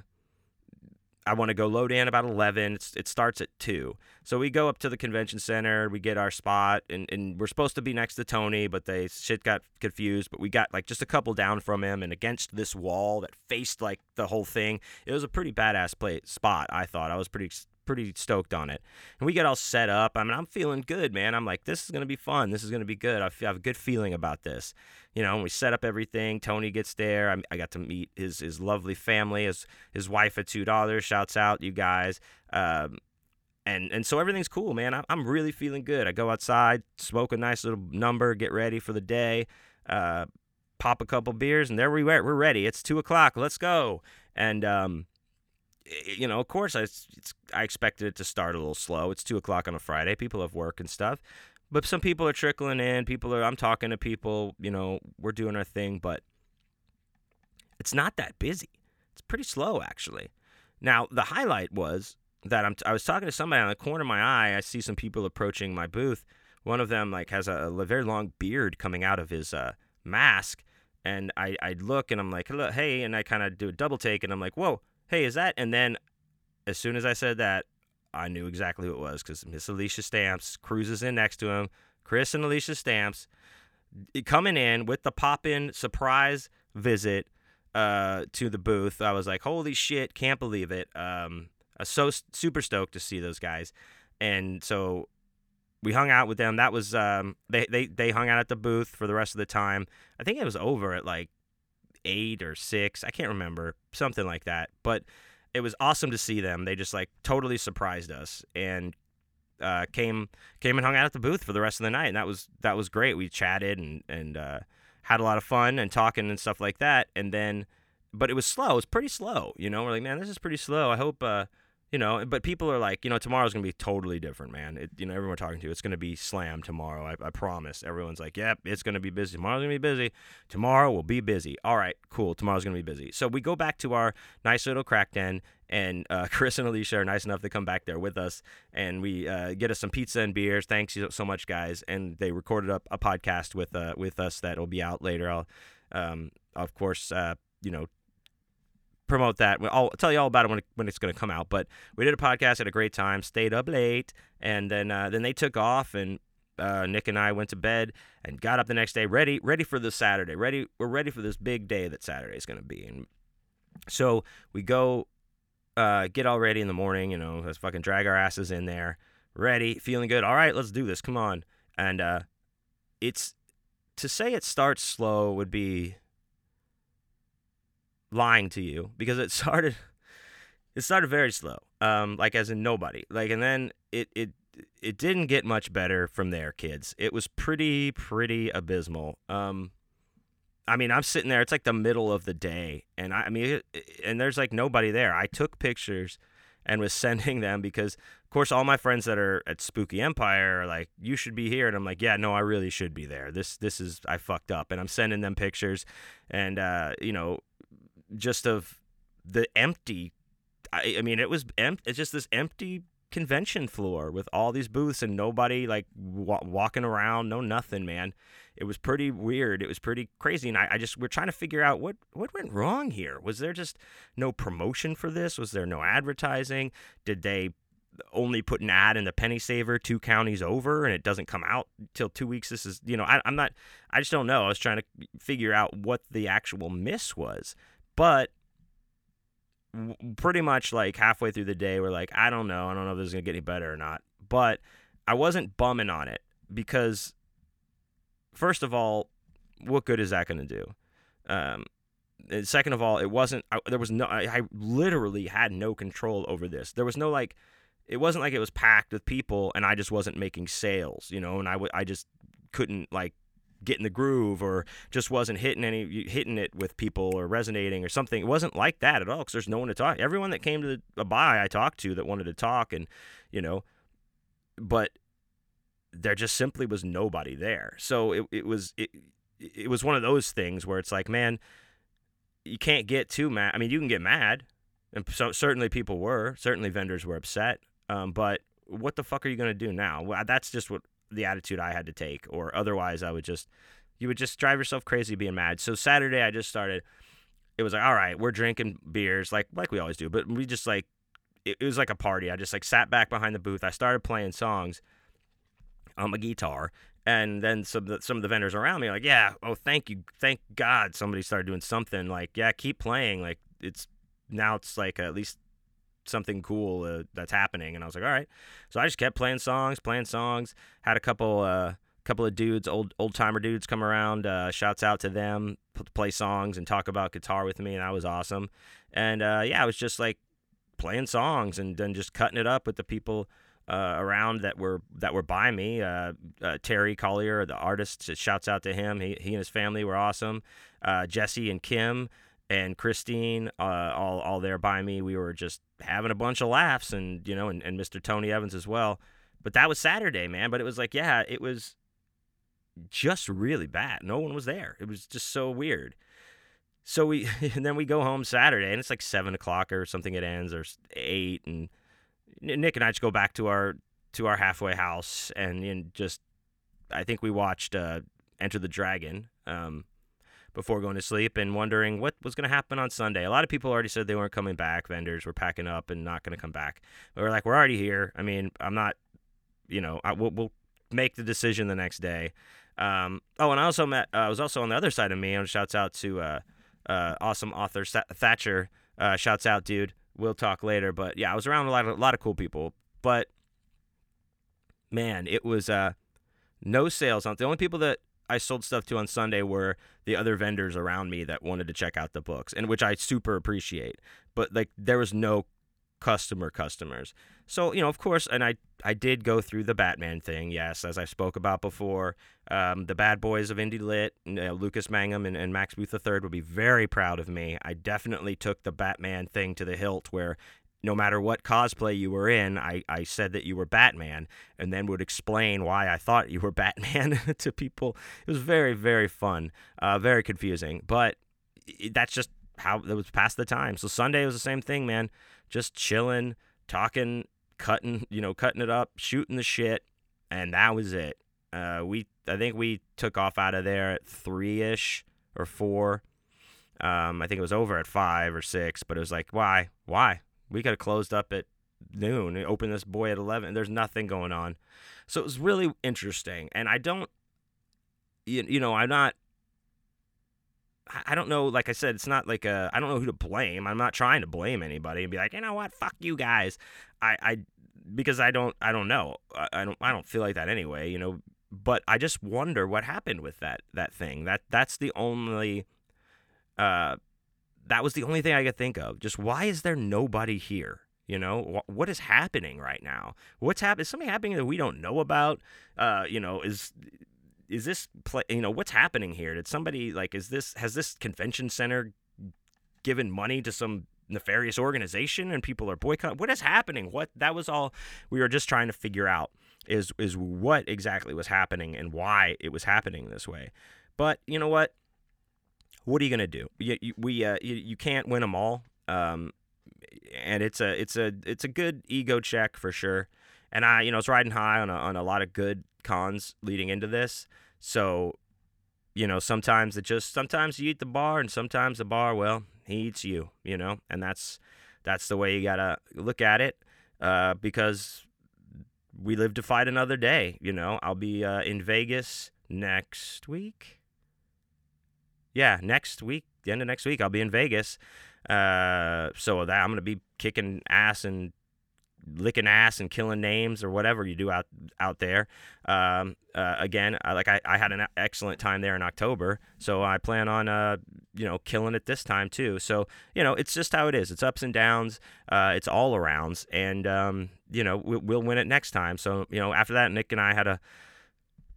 I want to go load in about 11. It's, it starts at 2. So we go up to the convention center. We get our spot, and, and we're supposed to be next to Tony, but they shit got confused. But we got like just a couple down from him and against this wall that faced like the whole thing. It was a pretty badass play, spot, I thought. I was pretty pretty stoked on it. And we get all set up. I mean, I'm feeling good, man. I'm like, this is going to be fun. This is going to be good. I have a good feeling about this. You know, and we set up everything. Tony gets there. I, I got to meet his his lovely family, his his wife two daughters. Shouts out, you guys. Um, and and so everything's cool, man. I, I'm really feeling good. I go outside, smoke a nice little number, get ready for the day. Uh, pop a couple beers, and there we were. We're ready. It's two o'clock. Let's go. And um, you know, of course, I, I expected it to start a little slow. It's two o'clock on a Friday. People have work and stuff, but some people are trickling in. People are. I'm talking to people. You know, we're doing our thing, but it's not that busy. It's pretty slow, actually. Now, the highlight was that I'm. I was talking to somebody on the corner of my eye. I see some people approaching my booth. One of them like has a, a very long beard coming out of his uh, mask, and I I look and I'm like, hey, and I kind of do a double take, and I'm like, whoa hey, is that? And then as soon as I said that, I knew exactly who it was because Miss Alicia Stamps cruises in next to him. Chris and Alicia Stamps coming in with the pop in surprise visit uh, to the booth. I was like, holy shit, can't believe it. Um, I was so super stoked to see those guys. And so we hung out with them. That was um, they, they they hung out at the booth for the rest of the time. I think it was over at like eight or six. I can't remember something like that. But it was awesome to see them. They just like totally surprised us and uh, came came and hung out at the booth for the rest of the night, and that was that was great. We chatted and and uh, had a lot of fun and talking and stuff like that. And then, but it was slow. It was pretty slow. You know, we're like, man, this is pretty slow. I hope. Uh, you know, but people are like, you know, tomorrow's gonna be totally different, man. It, you know, everyone talking to, it's gonna be slam tomorrow. I, I promise. Everyone's like, yep, it's gonna be busy. Tomorrow's gonna be busy. Tomorrow will be busy. All right, cool. Tomorrow's gonna be busy. So we go back to our nice little crack den, and uh, <laughs> Chris and Alicia are nice enough to come back there with us, and we uh, get us some pizza and beers. Thanks so much, guys. And they recorded up a podcast with uh, with us that will be out later. I'll, um, of course, uh, you know, promote that. I'll tell you all about it when, when it's going to come out. But we did a podcast, had a great time, stayed up late, and then uh, then they took off, and uh, Nick and I went to bed and got up the next day ready ready for the Saturday. Ready we're ready for this big day that Saturday is going to be. And so we go uh, get all ready in the morning, you know, let's fucking drag our asses in there, ready, feeling good. All right, let's do this. Come on. And uh, it's to say it starts slow would be lying to you because it <laughs> started it started very slow um like as in nobody like and then it it it didn't get much better from there kids. It was pretty pretty abysmal. Um i mean i'm sitting there it's like the middle of the day and i, I mean it, and there's like nobody there. I took pictures and was <laughs> sending them because of course all my friends that are at spooky empire are like you should be here and i'm like yeah no i really should be there. This this is i fucked up and i'm sending them pictures and uh you know just of the empty I, I mean it was empty it's just this empty convention floor with all these booths and nobody like wa- walking around no nothing man. It was pretty weird. It was pretty crazy. And I, I just we're trying to figure out what what went wrong here. Was there just no promotion for this? Was there no advertising? Did they only put an ad in the penny saver two counties over and it doesn't come out till two weeks? This is you know I, i'm not i just don't know. I was trying to figure out what the actual miss was but pretty much like halfway through the day, we're like, I don't know. I don't know if this is going to get any better or not. But I wasn't bumming on it because, first of all, what good is that going to do? Um, second of all, it wasn't, I, there was no, I, I literally had no control over this. There was no like, it wasn't like it was packed with people and I just wasn't making sales, you know, and I, w- I just couldn't like get in the groove or just wasn't hitting any hitting it with people or resonating or something. It wasn't like that at all because there's no one to talk. Everyone that came to the, a buy I talked to that wanted to talk and you know, but there just simply was nobody there. So it it was it it was one of those things where it's like, man, you can't get too mad. I mean, you can get mad, and so certainly people were. Certainly vendors were upset. Um, but what the fuck are you gonna do now? Well, that's just what the attitude I had to take, or otherwise I would just you would just drive yourself crazy being mad. So Saturday I just started. It was like, all right, we're drinking beers like like we always do, but we just like it, it was like a party. I just like sat back behind the booth. I started playing songs on my guitar, and then some of the, some of the vendors around me like, yeah, oh thank you, thank God somebody started doing something. Like yeah, keep playing. Like it's now it's like at least something cool uh, that's happening and i was like all right so i just kept playing songs playing songs had a couple uh couple of dudes old old timer dudes come around uh shouts out to them play songs and talk about guitar with me and that was awesome and uh yeah i was just like playing songs and then just cutting it up with the people uh, around that were that were by me. Uh, Terry Collier, the artist, shouts out to him. He, he and his family were awesome. Uh, Jesse and Kim and Christine, uh, all all there by me. We were just having a bunch of laughs, and you know, and, and Mr. Tony Evans as well. But that was Saturday, man. But it was like, yeah, it was just really bad. No one was there. It was just so weird. So we <laughs> and then we go home Saturday, and it's like seven o'clock or something. It ends or eight, and Nick and I just go back to our to our halfway house, and, and just I think we watched uh, Enter the Dragon. Um, before going to sleep and wondering what was going to happen on Sunday. A lot of people already said they weren't coming back. Vendors were packing up and not going to come back. We're like, we're already here. I mean, I'm not, you know, I, we'll, we'll make the decision the next day. Um, oh, and I also met, uh, I was also on the other side of me. And shouts out to uh, uh, awesome author Thatcher. Uh, shouts out, dude. We'll talk later. But yeah, I was around a lot of, a lot of cool people. But man, it was uh, no sales on the only people that I sold stuff to on Sunday were the other vendors around me that wanted to check out the books, and which I super appreciate. But like there was no customer customers. So you know, of course, and I I did go through the Batman thing. Yes, as I spoke about before, um, the bad boys of Indie Lit, uh, Lucas Mangum and, and Max Booth III would be very proud of me. I definitely took the Batman thing to the hilt, where no matter what cosplay you were in, I, I said that you were Batman and then would explain why I thought you were <laughs> Batman <laughs> to people. It was very, very fun, uh, very confusing, but that's just how it was past the time. So Sunday was the same thing, man. Just chilling, talking, cutting, <laughs> you know, cutting it up, shooting the shit, and that was it. Uh, we, I think we took off out of there at three ish or four. Um, I think it was over at five or six, but it was like, why, why? We could have closed up at noon. And opened this boy at 11. There's nothing going on. So it was really interesting. And I don't, you, you know, I'm not, I don't know. Like I said, it's not like I don't know who to blame. I'm not trying to blame anybody and be like, you know what, fuck you guys. I, I, because I don't, I don't know. I, I don't, I don't feel like that anyway. You know, but I just wonder what happened with that that thing. That that's the only uh that was the only thing I could think of. Just why is there nobody here? You know, what is happening right now? What's happening? Is something happening that we don't know about? Uh, you know, is is this play? You know, what's happening here? Did somebody like? Is this has this convention center given money to some nefarious organization and people are boycotting? What is happening? What that was all we were just trying to figure out is is what exactly was happening and why it was happening this way. But you know what? What are you gonna do? You, you we uh, you, you can't win them all, um, and it's a it's a it's a good ego check for sure. And I you know was riding high on a, on a lot of good cons leading into this, so you know sometimes it just sometimes you eat the bar and sometimes the bar well he eats you, you know, and that's that's the way you gotta look at it, uh, because we live to fight another day. You know, I'll be uh, in Vegas next week yeah, next week, the end of next week, I'll be in Vegas. Uh, so that I'm gonna be kicking ass and licking ass and killing names or whatever you do out out there. Um, uh, again, I, like I, I had an excellent time there in October, so I plan on uh, you know killing it this time too. So you know it's just how it is. It's ups and downs. Uh, it's all arounds, and um, you know we, we'll win it next time. So you know after that, Nick and I had a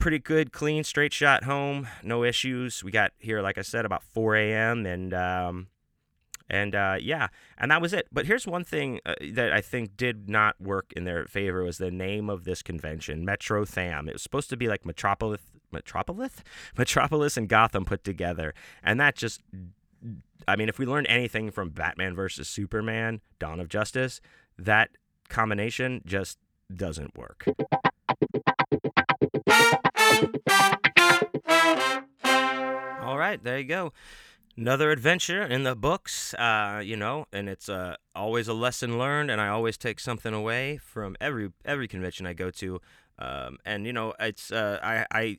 pretty good, clean, straight shot home. No issues. We got here, like I said, about 4 a.m. and um, and uh, yeah, and that was it. But here's one thing uh, that I think did not work in their favor was the name of this convention, Metro Tham. It was supposed to be like Metropolis, Metropolis, <laughs> Metropolis, and Gotham put together, and that just. I mean, if we learned anything from Batman versus Superman, Dawn of Justice, that combination just doesn't work. All right, there you go. Another adventure in the books, uh, you know, and it's uh, always a lesson learned, and I always take something away from every every convention I go to. Um, and you know, it's uh, I, I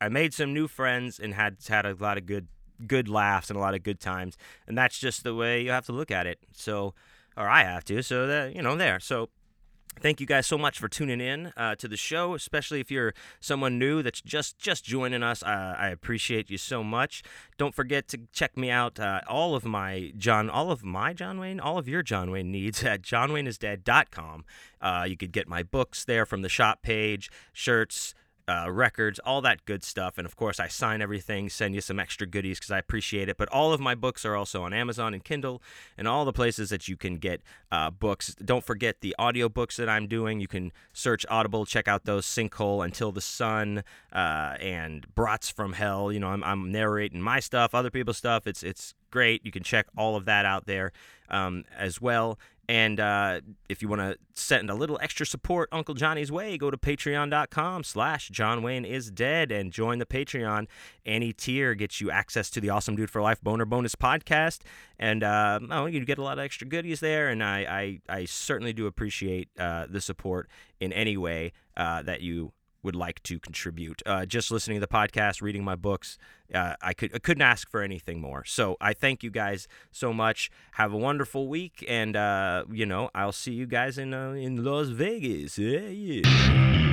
I made some new friends and had had a lot of good good laughs and a lot of good times, and that's just the way you have to look at it. So, or I have to. So that you know, there. So Thank you guys so much for tuning in uh, to the show, especially if you're someone new that's just just joining us. Uh, I appreciate you so much. Don't forget to check me out. Uh, all of my John, all of my John Wayne, all of your John Wayne needs <laughs> at johnwayneisdead.com. Uh, you could get my books there from the shop page, shirts, uh, records, all that good stuff. And of course, I sign everything, send you some extra goodies because I appreciate it. But all of my books are also on Amazon and Kindle and all the places that you can get uh, books. Don't forget the audiobooks that I'm doing. You can search Audible, check out those Sinkhole, Until the Sun, uh, and Brats from Hell. You know, I'm, I'm narrating my stuff, other people's stuff. It's, it's great. You can check all of that out there um, as well. And uh, if you want to send a little extra support Uncle Johnny's way, go to patreon.com slash John Wayne is dead and join the Patreon. Any tier gets you access to the Awesome Dude for Life Boner Bonus podcast. And uh, oh, you get a lot of extra goodies there. And I, I, I certainly do appreciate uh, the support in any way uh, that you would like to contribute. Uh, just listening to the podcast, reading my books, uh, I could I couldn't ask for anything more. So I thank you guys so much. Have a wonderful week, and uh, you know I'll see you guys in uh, in Las Vegas. Yeah, yeah.